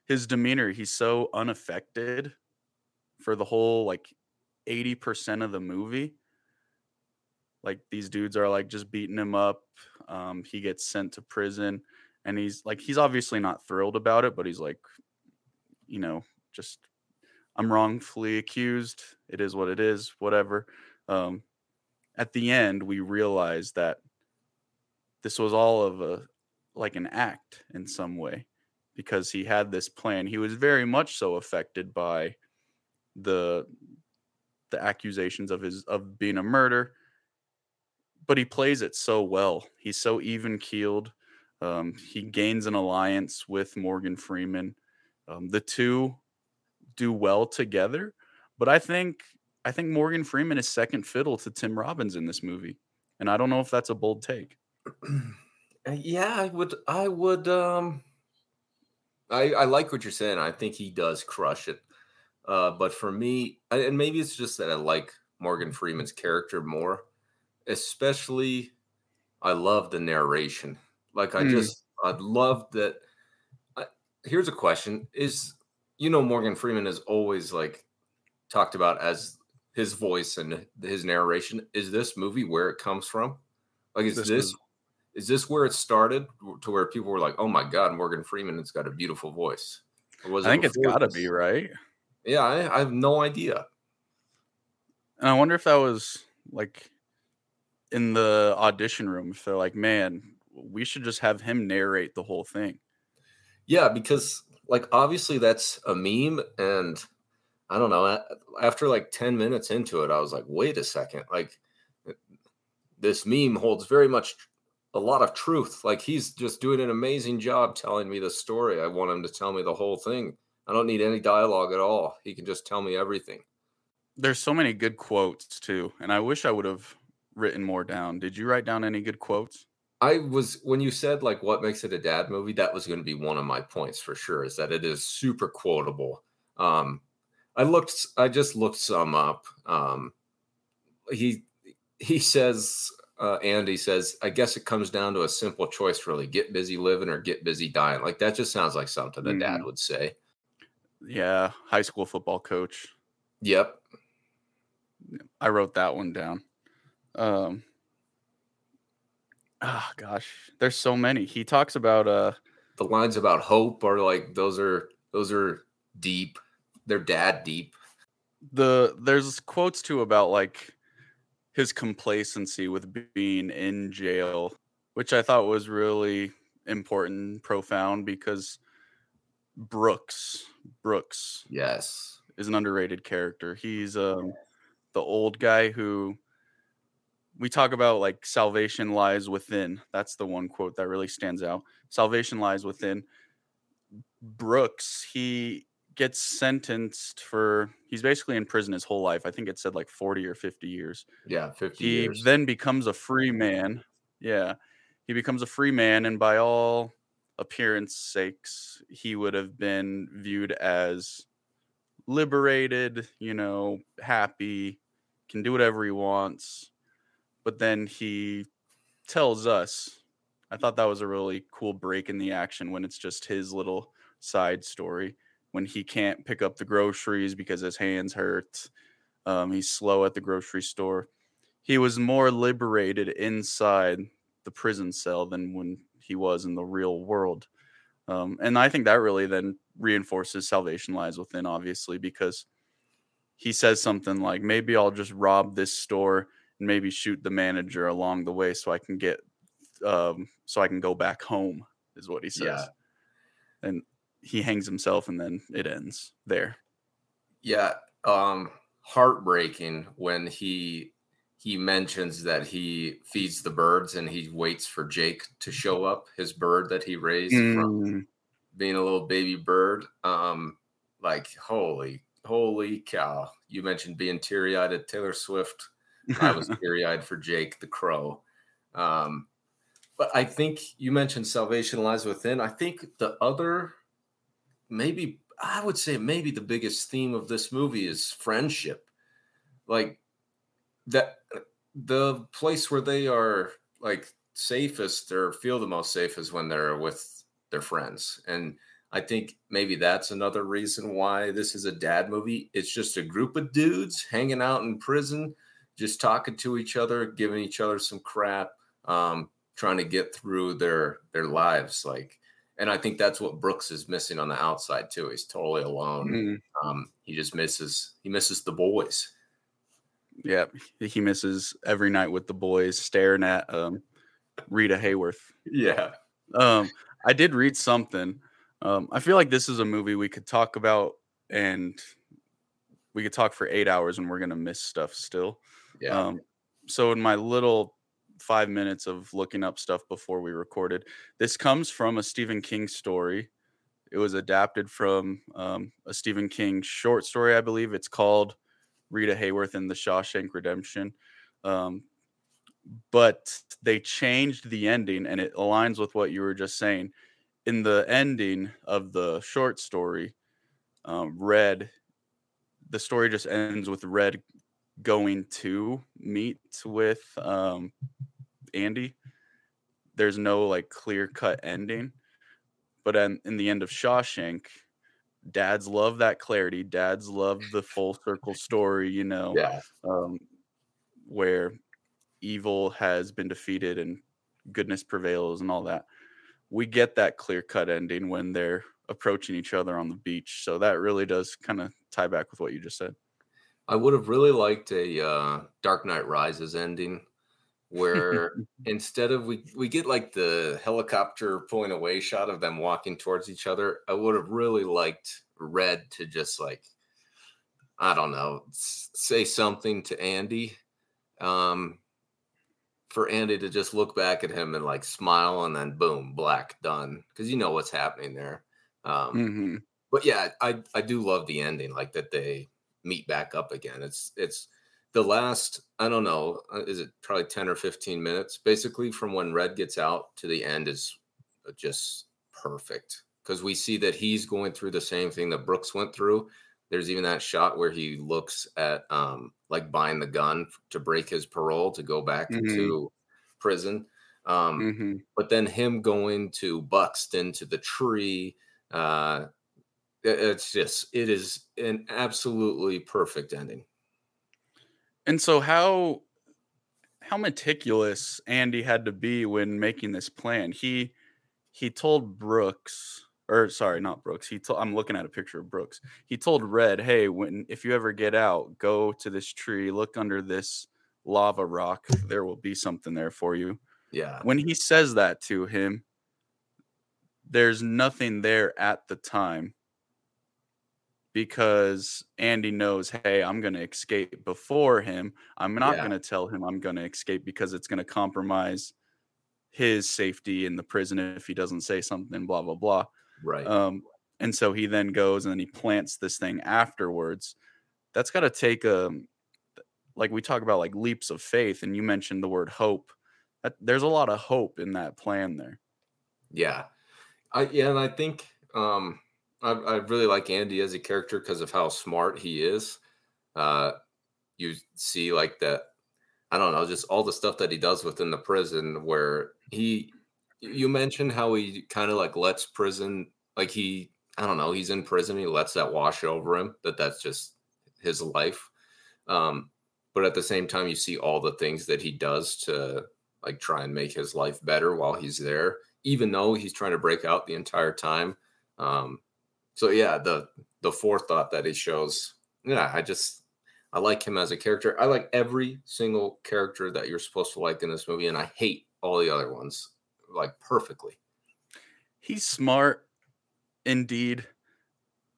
his demeanor he's so unaffected for the whole like 80% of the movie like these dudes are like just beating him up. Um, he gets sent to prison, and he's like, he's obviously not thrilled about it, but he's like, you know, just I'm wrongfully accused. It is what it is. Whatever. Um, at the end, we realize that this was all of a like an act in some way because he had this plan. He was very much so affected by the the accusations of his of being a murder but he plays it so well. He's so even keeled. Um, he gains an alliance with Morgan Freeman. Um, the two do well together, but I think I think Morgan Freeman is second fiddle to Tim Robbins in this movie, and I don't know if that's a bold take. Uh, yeah, I would. I would. Um, I I like what you're saying. I think he does crush it. Uh, but for me, and maybe it's just that I like Morgan Freeman's character more especially I love the narration. Like I mm. just I'd love that. I, here's a question: Is you know Morgan Freeman is always like talked about as his voice and his narration. Is this movie where it comes from? Like, is this, this is this where it started to where people were like, "Oh my God, Morgan Freeman has got a beautiful voice"? I think it it's got to be right. Yeah, I, I have no idea. And I wonder if that was like in the audition room. If they're like, "Man, we should just have him narrate the whole thing." Yeah, because like obviously that's a meme, and I don't know. After like ten minutes into it, I was like, "Wait a second! Like this meme holds very much a lot of truth. Like he's just doing an amazing job telling me the story. I want him to tell me the whole thing. I don't need any dialogue at all. He can just tell me everything. There's so many good quotes too, and I wish I would have written more down. Did you write down any good quotes? I was when you said like what makes it a dad movie, that was going to be one of my points for sure is that it is super quotable. Um I looked I just looked some up. Um he he says uh, Andy says, I guess it comes down to a simple choice, really get busy living or get busy dying. Like that just sounds like something a dad mm-hmm. would say. Yeah. High school football coach. Yep. I wrote that one down. Um, oh gosh, there's so many. He talks about, uh, the lines about hope are like, those are, those are deep. They're dad deep. The, there's quotes too about like, his complacency with being in jail, which I thought was really important, profound because Brooks, Brooks, yes, is an underrated character. He's um the old guy who we talk about like salvation lies within. That's the one quote that really stands out. Salvation lies within. Brooks, he gets sentenced for he's basically in prison his whole life. I think it said like 40 or 50 years. Yeah, 50 he years. then becomes a free man. Yeah. He becomes a free man and by all appearance sakes, he would have been viewed as liberated, you know, happy, can do whatever he wants. But then he tells us I thought that was a really cool break in the action when it's just his little side story when he can't pick up the groceries because his hands hurt. Um, he's slow at the grocery store. He was more liberated inside the prison cell than when he was in the real world. Um, and I think that really then reinforces salvation lies within, obviously, because he says something like, maybe I'll just rob this store and maybe shoot the manager along the way so I can get, um, so I can go back home, is what he says. Yeah. And he hangs himself and then it ends there. Yeah, um heartbreaking when he he mentions that he feeds the birds and he waits for Jake to show up, his bird that he raised mm. from being a little baby bird. Um like holy holy cow. You mentioned being teary-eyed at Taylor Swift. I was teary-eyed for Jake the crow. Um but I think you mentioned salvation lies within. I think the other maybe I would say maybe the biggest theme of this movie is friendship. Like that the place where they are like safest or feel the most safe is when they're with their friends. And I think maybe that's another reason why this is a dad movie. It's just a group of dudes hanging out in prison, just talking to each other, giving each other some crap, um, trying to get through their their lives. Like and I think that's what Brooks is missing on the outside too. He's totally alone. Mm-hmm. Um, he just misses he misses the boys. Yeah, he misses every night with the boys staring at um, Rita Hayworth. Yeah. Um, I did read something. Um, I feel like this is a movie we could talk about and we could talk for eight hours and we're gonna miss stuff still. Yeah. Um, so in my little five minutes of looking up stuff before we recorded. This comes from a Stephen King story. It was adapted from um, a Stephen King short story, I believe. It's called Rita Hayworth and the Shawshank Redemption. Um, but they changed the ending, and it aligns with what you were just saying. In the ending of the short story, um, Red, the story just ends with Red going to meet with um, Andy. There's no like clear cut ending. But in, in the end of Shawshank, dads love that clarity. Dads love the full circle story, you know, Yeah. um, where evil has been defeated and goodness prevails and all that. We get that clear cut ending when they're approaching each other on the beach. So that really does kind of tie back with what you just said. I would have really liked a uh, Dark Knight Rises ending where instead of we we get like the helicopter pulling away shot of them walking towards each other. I would have really liked Red to just like I don't know, say something to Andy. Um for Andy to just look back at him and like smile and then boom, black done. Cause you know what's happening there. Um hmm but yeah, I I do love the ending, like that they meet back up again. It's it's the last I don't know, uh, is it probably ten or fifteen minutes, basically from when Red gets out to the end is uh, just perfect because we see that he's going through the same thing that Brooks went through. There's even that shot where he looks at um like buying the gun to break his parole to go back Mhm. to prison. Um, hmm but then him going to Buxton to the tree uh it's just it is an absolutely perfect ending And so how how meticulous Andy had to be when making this plan. He he told Brooks or sorry, not Brooks. He told I'm looking at a picture of Brooks. He told Red, "Hey, when if you ever get out, go to this tree, look under this lava rock. There will be something there for you." yeah When he says that to him, there's nothing there at the time because Andy knows, hey, I'm going to escape before him. I'm not Yeah. going to tell him I'm going to escape because it's going to compromise his safety in the prison if he doesn't say something, blah, blah, blah. right Um, and so he then goes and then he plants this thing afterwards. That's got to take a, like we talk about like leaps of faith, and you mentioned the word hope. That, there's a lot of hope in that plan there. yeah i yeah and i think um i, I really like andy as a character because of how smart he is. Uh you see like that i don't know just all the stuff that he does within the prison where he you mentioned how he kind of like lets prison like he i don't know he's in prison he lets that wash over him that that's just his life. Um but at the same time you see all the things that he does to like try and make his life better while he's there even though he's trying to break out the entire time. Um so yeah the the forethought that he shows yeah i just i like him as a character i like every single character that you're supposed to like in this movie and i hate all the other ones like perfectly He's smart, indeed,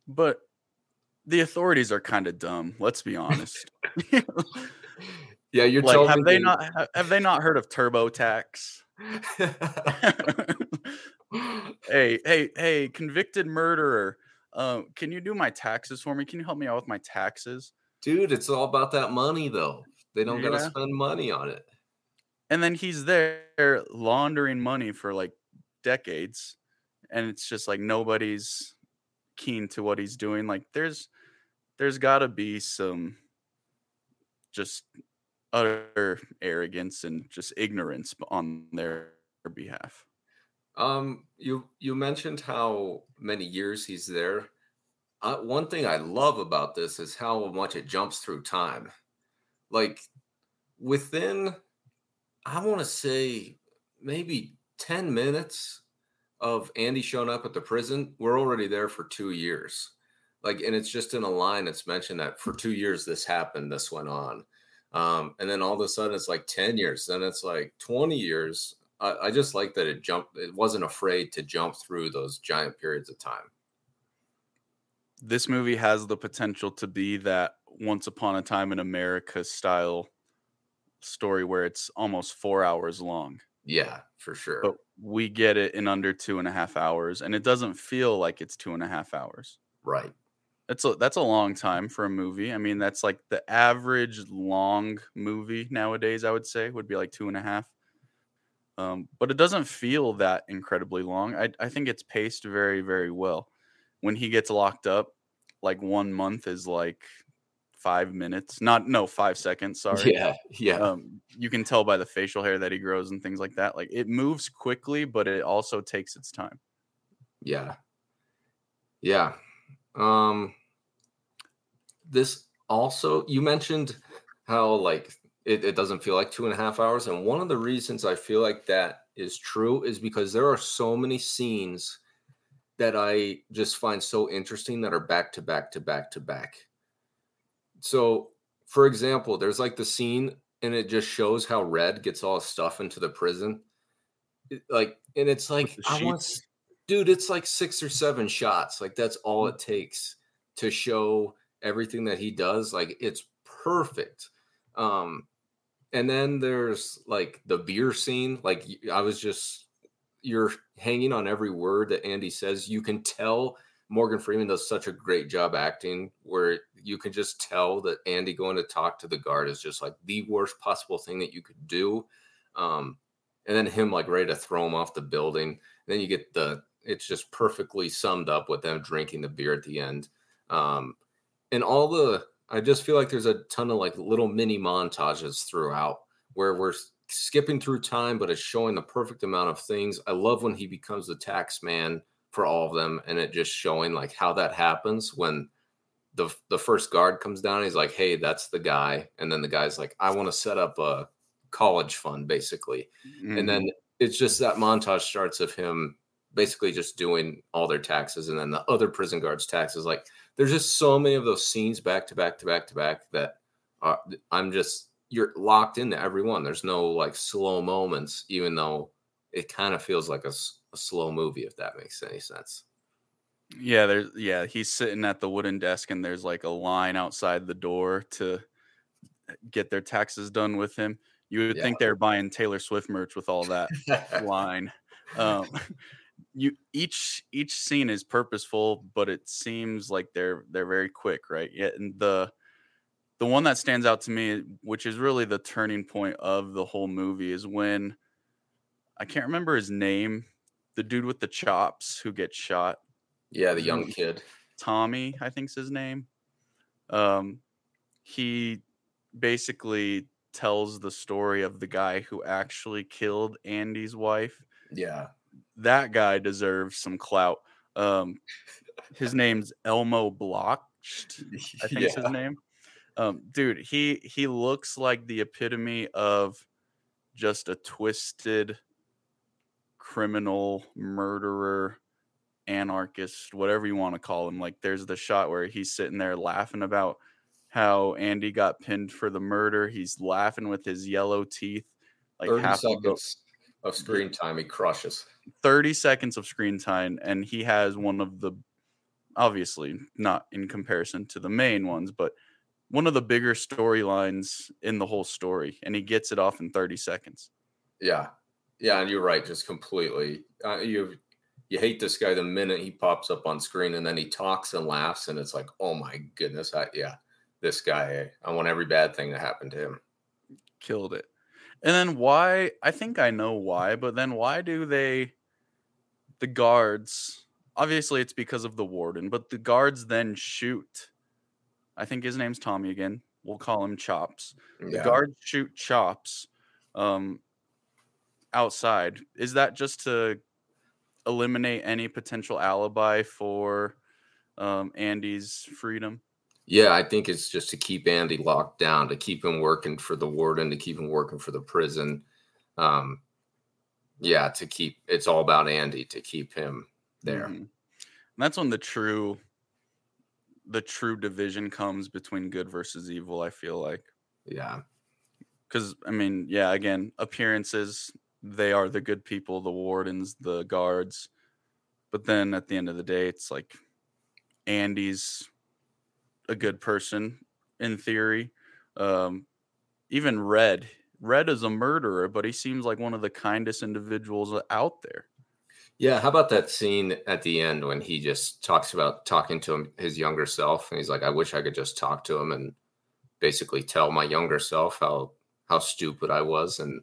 but the authorities are kind of dumb. Let's be honest. yeah you're like, have me they not ha- have they not heard of TurboTax? hey, hey, hey, convicted murderer. Um, can you do my taxes for me? Can you help me out with my taxes? dude it's all about that money though they don't gotta spend money on it And then he's there laundering money for like decades, and it's just like nobody's keen to what he's doing. Like there's there's got to be some just utter arrogance and just ignorance on their behalf. Um, you you mentioned how many years he's there. Uh, one thing I love about this is how much it jumps through time. Like within, I want to say maybe ten minutes of Andy showing up at the prison, we're already there for two years. Like, and it's just in a line. It's mentioned that for two years this happened, this went on, um, and then all of a sudden it's like ten years, then it's like twenty years, I, I just like that it jumped. It wasn't afraid to jump through those giant periods of time. This movie has the potential to be that once upon a time in America style story where it's almost four hours long. Yeah, for sure. but we get it in under two and a half hours and it doesn't feel like it's two and a half hours right. that's a that's a long time for a movie i mean that's like the average long movie nowadays i would say would be like two and a half um, but it doesn't feel that incredibly long I, I think it's paced very very well when he gets locked up like one month is like five minutes not no five seconds sorry Yeah. Yeah. um, you can tell by the facial hair that he grows and things like that. Like it moves quickly, but it also takes its time. Yeah. Yeah. Um, this also you mentioned how like it, it doesn't feel like two and a half hours, and one of the reasons I feel like that is true is because there are so many scenes that I just find so interesting that are back to back to back to back. So, for example, there's like the scene and it just shows how Red gets all his stuff into the prison. It, like, and it's like, I want, dude, it's like six or seven shots. Like, that's all mm. it takes to show everything that he does. Like, it's perfect. Um, and then there's like the beer scene. Like, I was just you're hanging on every word that Andy says. You can tell Morgan Freeman does such a great job acting where you can just tell that Andy going to talk to the guard is just like the worst possible thing that you could do. Um, and then him like ready to throw him off the building. And then you get the it's just perfectly summed up with them drinking the beer at the end. Um, and all the I just feel like there's a ton of like little mini montages throughout where we're skipping through time, but it's showing the perfect amount of things. I love when he becomes the tax man for all of them, and it just showing like how that happens when the the first guard comes down. He's like, "Hey, that's the guy," and then the guy's like, "I want to set up a college fund, basically," mm-hmm. and then it's just that montage starts of him basically just doing all their taxes, and then the other prison guards' taxes. Like, there's just so many of those scenes back to back to back to back that are, I'm just you're locked into every one. There's no like slow moments, even though it kind of feels like a, a, slow movie, if that makes any sense. Yeah, there's yeah, he's sitting at the wooden desk and there's like a line outside the door to get their taxes done with him. You would yeah. think they're buying Taylor Swift merch with all that line. Um, you each each scene is purposeful, but it seems like they're they're very quick, right? Yeah, and the the one that stands out to me, which is really the turning point of the whole movie, is when I can't remember his name, the dude with the chops who gets shot. Yeah, the young kid. Tommy, I think's his name. Um, he basically tells the story of the guy who actually killed Andy's wife. Yeah. That guy deserves some clout. Um, his name's Elmo Blatch, I think yeah. his name. Um, dude, he he looks like the epitome of just a twisted criminal, murderer, anarchist, whatever you want to call him. Like there's the shot where he's sitting there laughing about how Andy got pinned for the murder. He's laughing with his yellow teeth. Like 30 half seconds of, of screen time, he crushes. 30 seconds of screen time, and he has one of the obviously not in comparison to the main ones, but one of the bigger storylines in the whole story, and he gets it off in 30 seconds. Yeah, yeah, and you're right, just completely. Uh, you you hate this guy the minute he pops up on screen, and then he talks and laughs, and it's like, oh my goodness, I, yeah, this guy. I want every bad thing to happen to him. Killed it. And then why? I think I know why, but then why do they? The guards. Obviously, it's because of the warden, but the guards then shoot I think his name's Tommy again. We'll call him Chops. Yeah. The guards shoot Chops um, outside. Is that just to eliminate any potential alibi for um, Andy's freedom? Yeah, I think it's just to keep Andy locked down, to keep him working for the warden, to keep him working for the prison. Um, yeah, to keep it's all about Andy to keep him there. Mm-hmm. And that's when the true the true division comes between good versus evil. I feel like. Yeah. Because I mean, yeah. Again, appearances they are the good people, the wardens, the guards, but then at the end of the day, it's like Andy's a good person in theory. Um, even Red, Red is a murderer, but he seems like one of the kindest individuals uh, out there. Yeah, how about that scene at the end when he just talks about talking to him his younger self and he's like I wish I could just talk to him and basically tell my younger self how how stupid I was and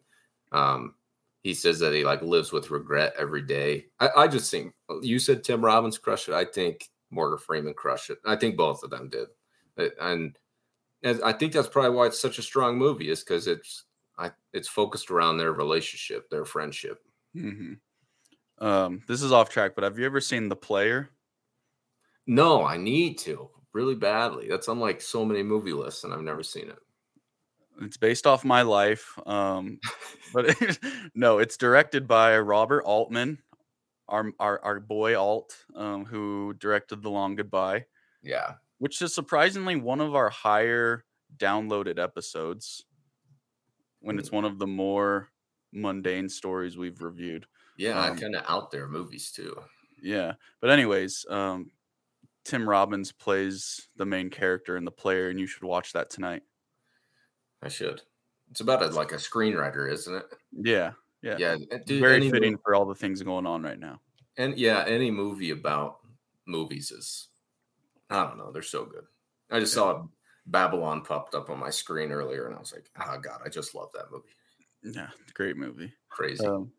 um he says that he like lives with regret every day. I, I just think uh, you said Tim Robbins crushed it. I think Morgan Freeman crushed it. I think both of them did. Uh, and, and I think that's probably why it's such a strong movie is because it's I, it's focused around their relationship, their friendship. Mm-hmm. Um, this is off track, but have you ever seen The Player? No, I need to really badly. That's on like so many movie lists, and I've never seen it. It's based off my life, um, but no, it's directed by Robert Altman, our our, our boy Alt, um, who directed The Long Goodbye. Yeah, which is surprisingly one of our higher downloaded episodes. When it's hmm. one of the more mundane stories we've reviewed. Yeah, um, kind of out there movies too. Yeah, but anyways, um, Tim Robbins plays the main character and the player, and you should watch that tonight. I should. It's about a, like a screenwriter, isn't it? Yeah, yeah, yeah. Dude, Very fitting movie, for all the things going on right now. And yeah, any movie about movies is, I don't know, they're so good. I just yeah. saw Babylon popped up on my screen earlier, and I was like, oh god, I just love that movie. Yeah, great movie. Crazy. Um,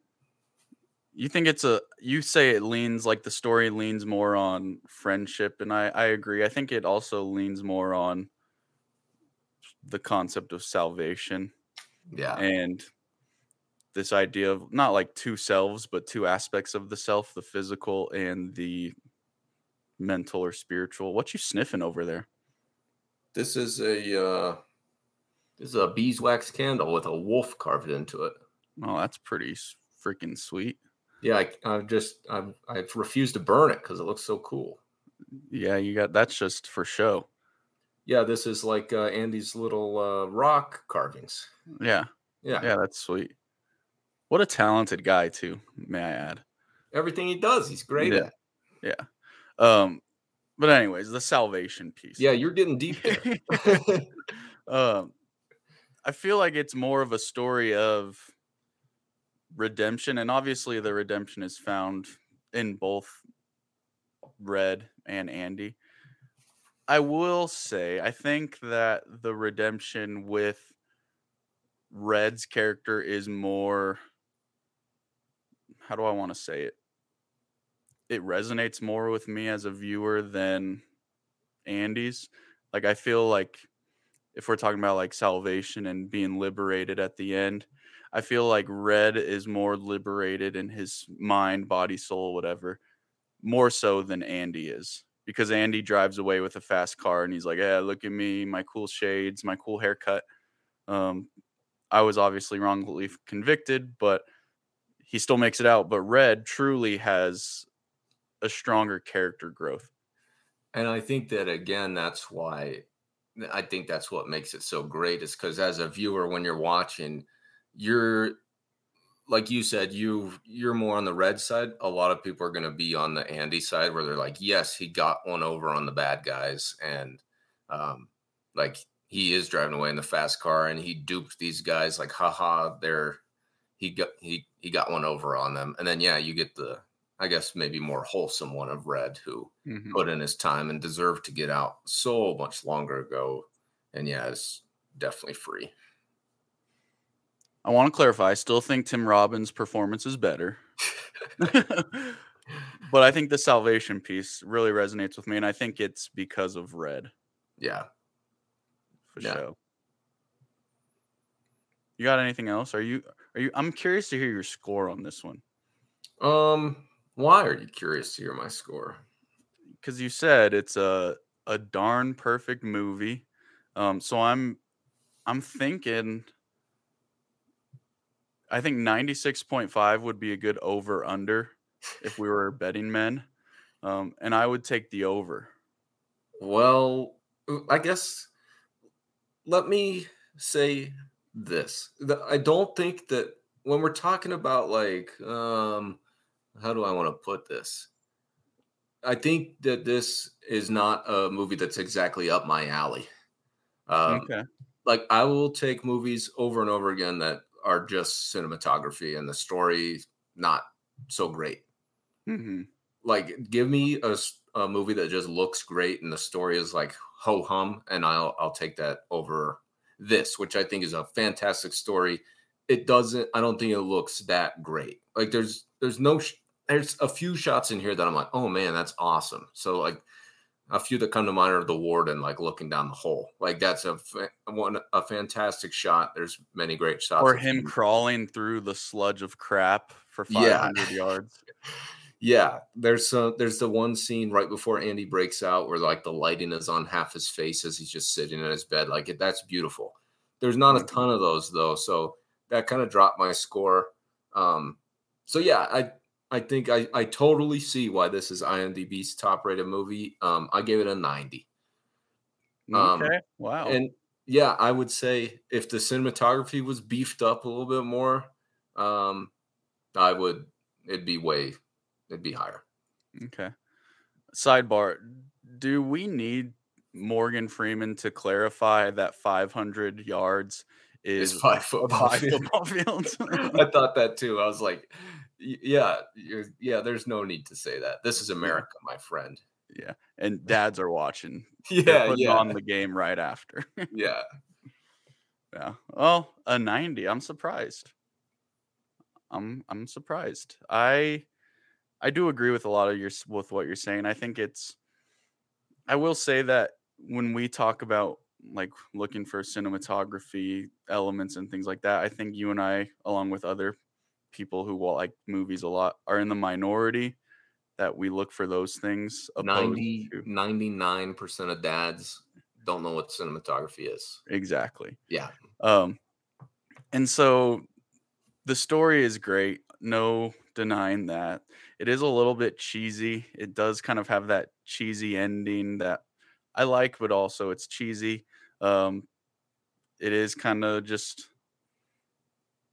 you think it's a you say it leans like the story leans more on friendship and I I agree. I think it also leans more on the concept of salvation. Yeah. And this idea of not like two selves but two aspects of the self, the physical and the mental or spiritual. What you sniffing over there? This is a uh this is a beeswax candle with a wolf carved into it. Oh, that's pretty freaking sweet. Yeah, I, I just I've I've refused to burn it because it looks so cool. Yeah, you got that's just for show. Yeah, this is like uh, Andy's little uh, rock carvings. Yeah, yeah, yeah. That's sweet. What a talented guy, too. May I add? Everything he does, he's great yeah. at. Yeah. Um, but anyways, the salvation piece. Yeah, you're getting deep there. um, I feel like it's more of a story of redemption, and obviously the redemption is found in both Red and Andy. I will say, I think that the redemption with Red's character is more. How do I want to say it? It resonates more with me as a viewer than Andy's. Like, I feel like if we're talking about like salvation and being liberated at the end, I feel like Red is more liberated in his mind, body, soul, whatever, more so than Andy is. Because Andy drives away with a fast car and he's like, Yeah, look at me, my cool shades, my cool haircut. Um, I was obviously wrongly convicted, but he still makes it out. But Red truly has a stronger character growth. And I think that again, that's why I think that's what makes it so great is because as a viewer, when you're watching, you're like you said, you you're more on the red side. A lot of people are going to be on the Andy side, where they're like, yes, he got one over on the bad guys, and um, like he is driving away in the fast car, and he duped these guys. Like, haha, they're he got he he got one over on them, and then yeah, you get the I guess maybe more wholesome one of Red, who mm-hmm. put in his time and deserved to get out so much longer ago, and yeah, it's definitely free. I want to clarify. I still think Tim Robbins' performance is better. but I think the salvation piece really resonates with me, and I think it's because of Red. Yeah. For yeah. sure. You got anything else? Are you are you I'm curious to hear your score on this one. Um why are you curious to hear my score? Cuz you said it's a a darn perfect movie. Um so I'm I'm thinking I think 96.5 would be a good over under if we were betting men. Um, and I would take the over. Well, uh, I guess let me say this. I don't think that when we're talking about like um how do I want to put this? I think that this is not a movie that's exactly up my alley. Um, okay. Like I will take movies over and over again that are just cinematography and the story not so great. Mm-hmm. Like, give me a, a movie that just looks great and the story is like ho hum, and I'll I'll take that over this, which I think is a fantastic story. It doesn't. I don't think it looks that great. Like, there's there's no there's a few shots in here that I'm like, oh man, that's awesome. So like a few that come to mind are the warden like looking down the hole like that's a one a fantastic shot there's many great shots or him, crawling through the sludge of crap for 500 yeah. yards Yeah, there's some there's the one scene right before Andy breaks out where like the lighting is on half his face as he's just sitting in his bed. Like it, that's beautiful. There's not a Mhm. ton of those though, so that kind of dropped my score. Um, so yeah, I I think I I totally see why this is IMDb's top rated movie. Um, I gave it a 90. Um, Okay. Wow. And yeah, I would say if the cinematography was beefed up a little bit more, um, I would it'd be way it'd be higher. Okay. Sidebar: Do we need Morgan Freeman to clarify that 500 yards It's is five football five field. football fields? I thought that too. I was like, yeah, you're, yeah. There's no need to say that. This is America, my friend. yeah, and dads are watching. Yeah, yeah, on the game right after. yeah. yeah. Oh, a 90. I'm surprised. I'm I'm surprised. I I do agree with a lot of your with what you're saying. I think it's I will say that when we talk about like looking for cinematography elements and things like that, I think you and I, along with other people who like movies a lot, are in the minority that we look for those things. opposed 90, 99% of dads don't know what cinematography is. exactly. Yeah. Um, and so the story is great. No denying that. It is a little bit cheesy. It does kind of have that cheesy ending that I like, but also it's cheesy. Um, it is kind of just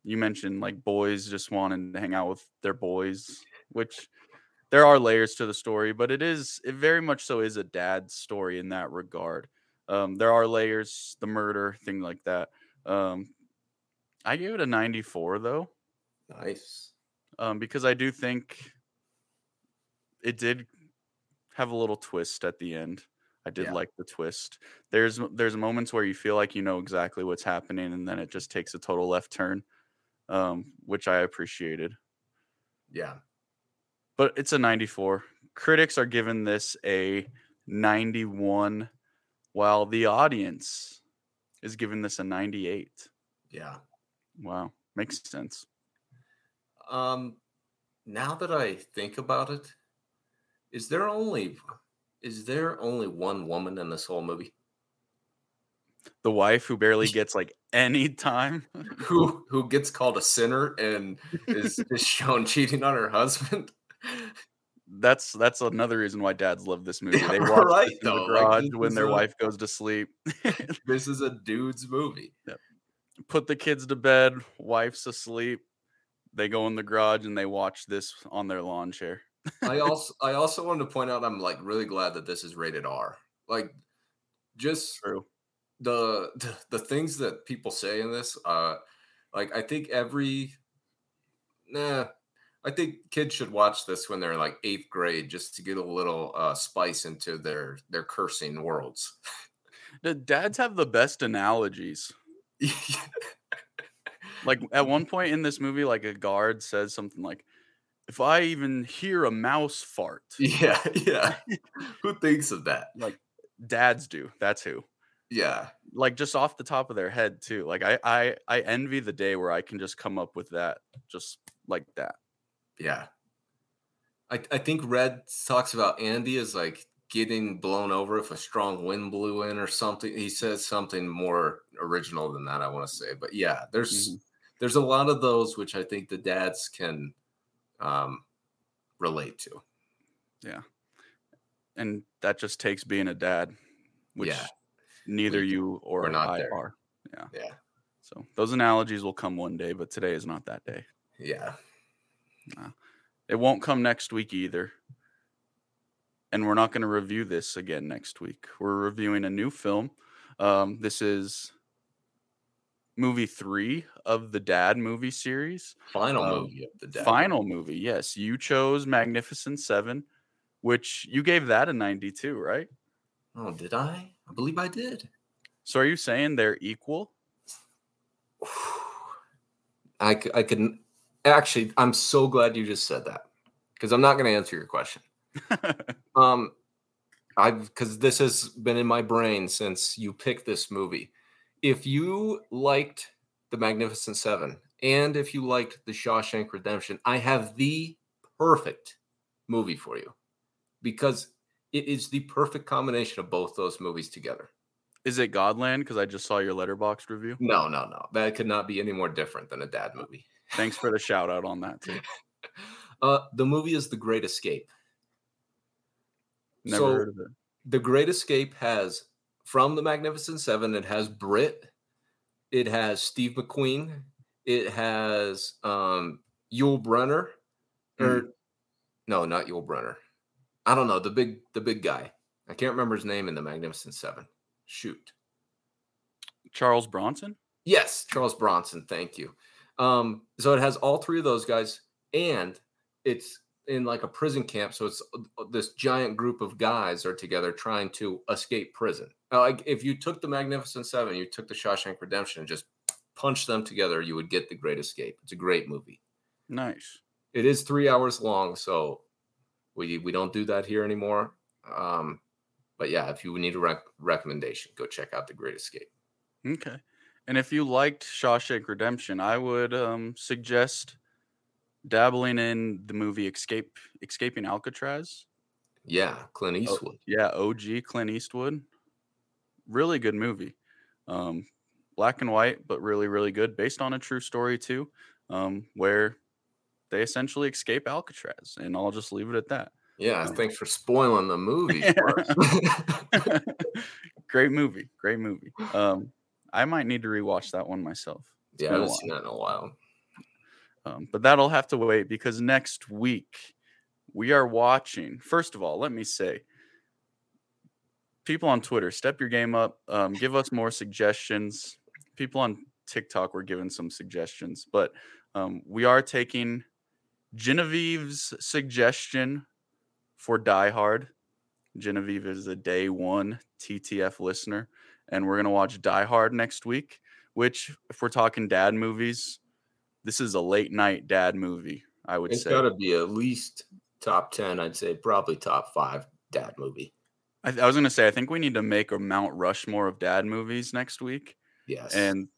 you mentioned like boys just wanting to hang out with their boys, which there are layers to the story, but it is it very much so is a dad story in that regard. Um, there are layers, the murder, thing like that. Um, I gave it a 94 though, Nice. um, because I do think it did have a little twist at the end. I did Yeah. like the twist. There's there's moments where you feel like you know exactly what's happening, and then it just takes a total left turn, um, which I appreciated. Yeah. But it's a 94. Critics are giving this a 91, while the audience is giving this a 98. Yeah. Wow, makes sense. Um, now that I think about it, is there only is there only one woman in this whole movie The wife who barely gets like any time. who who gets called a sinner and is just shown cheating on her husband? That's that's another reason why dads love this movie. They watch right, in the though, like, garage this when their a- wife goes to sleep. this is a dude's movie. Yep. Put the kids to bed, wife's asleep. They go in the garage and they watch this on their lawn chair. I also I also wanted to point out I'm like really glad that this is rated R. Like just True. The the, the things that people say in this uh like I think every nah I think kids should watch this when they're like 8th grade just to get a little uh spice into their their cursing worlds. The dads have the best analogies. Like at one point in this movie, like a guard says something like, "If I even hear a mouse fart, yeah, yeah. Who thinks of that? like dads do. That's who. Yeah. Like just off the top of their head too. Like I I I envy the day where I can just come up with that just like that. Yeah. I, I think Red talks about Andy as like getting blown over if a strong wind blew in or something. He says something more original than that, I want to say. But yeah, there's Mhm. there's a lot of those which I think the dads can um relate to. Yeah. And that just takes being a dad, which Yeah. Neither We- you or not I there. are. Yeah. Yeah. So those analogies will come one day, but today is not that day. Yeah. It won't come next week either. And we're not going to review this again next week. We're reviewing a new film. Um, this is movie three of the Dad movie series. Final Um, movie of the dad. Final movie. Yes. You chose Magnificent Seven, which you gave that a 92, right? Oh, did I? I believe I did. So are you saying they're equal? I couldn't actually. I'm so glad you just said that because I'm not going to answer your question. Um, I've because this has been in my brain since you picked this movie. If you liked The Magnificent Seven and if you liked The Shawshank Redemption, I have the perfect movie for you because it is the perfect combination of both those movies together. Is it Godland? Because I just saw your Letterboxd review. No, no, no. That could not be any more different than a dad movie. Thanks for the shout out on that too. Uh, the movie is The Great Escape. Never So- heard of it. The Great Escape has from the Magnificent Seven. It has Brit. It has Steve McQueen. It has um, Yul Brynner, or no, not Yul Brynner. I don't know the big the big guy. I can't remember his name in the Magnificent Seven. Shoot. Charles Bronson. Yes, Charles Bronson. Thank you. Um, so it has all three of those guys, and it's in like a prison camp. So it's uh, this giant group of guys are together trying to escape prison. Like if you took the Magnificent Seven, you took the Shawshank Redemption, and just punched them together, you would get the Great Escape. It's a great movie. Nice. It is three hours long, so we we don't do that here anymore. Um, but yeah, if you need a rec- recommendation, go check out the Great Escape. Okay. And if you liked Shawshank Redemption, I would um, suggest dabbling in the movie Escape Escaping Alcatraz. Yeah, Clint Eastwood. Yeah, OG Clint Eastwood. Really good movie. Um, black and white, but really, really good. Based on a true story too, um, where they essentially escape Alcatraz, and I'll just leave it at that. Yeah, thanks for spoiling the movie. great movie, great movie. Um, I might need to rewatch that one myself. It's yeah, I haven't seen that in a while. Um, but that'll have to wait because next week we are watching. First of all, let me say, people on Twitter, step your game up. Um, give us more suggestions. People on TikTok were giving some suggestions, but um, we are taking Genevieve's suggestion for Die Hard. Genevieve is a day one TTF listener, and we're gonna watch Die Hard next week. Which, if we're talking dad movies, this is a late night dad movie. I would It's say. It's got to be at least top 10. I'd say probably top five dad movie. I, I was gonna say I think we need to make a Mount Rushmore of dad movies next week, Yes. and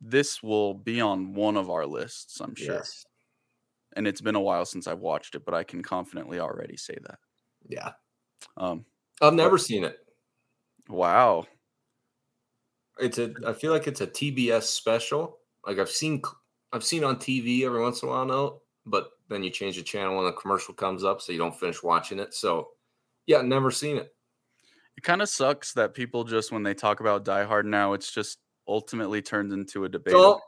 this will be on one of our lists. I'm sure. yes. And it's been a while since I've watched it, but I can confidently already say that. Yeah. Um, I've never seen it. wow. It's a I feel like it's a TBS special. Like I've seen I've seen on TV every once in a while now, but then you change the channel when the commercial comes up so you don't finish watching it. So yeah, never seen it. It kind of sucks that people just when they talk about Die Hard now, it's just ultimately turned into a debate. Don't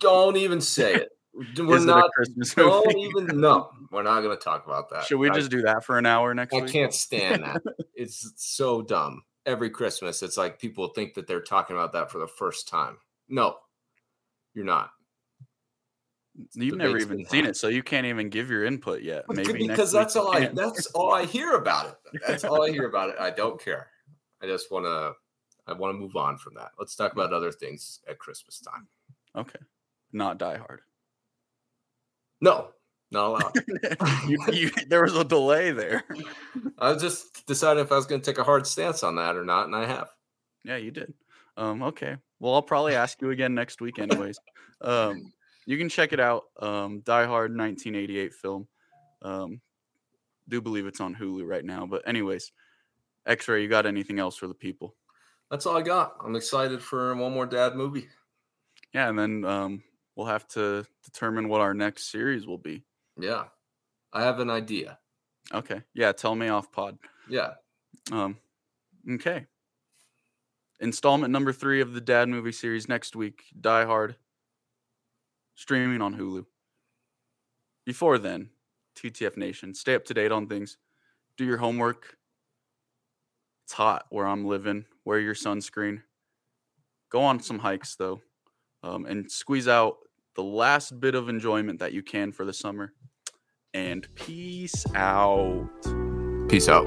Don't even say it. We're not Christmas don't movie? even no. We're not gonna talk about that. Should we I- just do that for an hour next I week? can't stand that. it's so dumb. Every Christmas, it's like people think that they're talking about that for the first time. No, you're not. You've never even seen happened. it, so you can't even give your input yet. But Maybe because that's all I that's all I hear about it. That's all I hear about it. I don't care. I just want to I want to move on from that. Let's talk about other things at Christmas time. okay. Not Die Hard. No, not allowed. you, you, there was a delay there. I was just deciding if I was going to take a hard stance on that or not, and I have. Yeah, you did. Um, okay. Well, I'll probably ask you again next week, anyways. Um, you can check it out. Um, Die Hard, 1988 film. Um, do believe it's on Hulu right now. But anyways, X-Ray, you got anything else for the people? That's all I got. I'm excited for one more dad movie. Yeah, and then um, we'll have to determine what our next series will be. Yeah, I have an idea. Okay. Yeah, tell me off pod. Yeah, Um, okay. Installment number three of the Dad movie series next week. Die Hard. Streaming on Hulu. Before then, TTF Nation, stay up to date on things. Do your homework. It's hot where I'm living. Wear your sunscreen. Go on some hikes though, um, and squeeze out the last bit of enjoyment that you can for the summer. And peace out. peace out.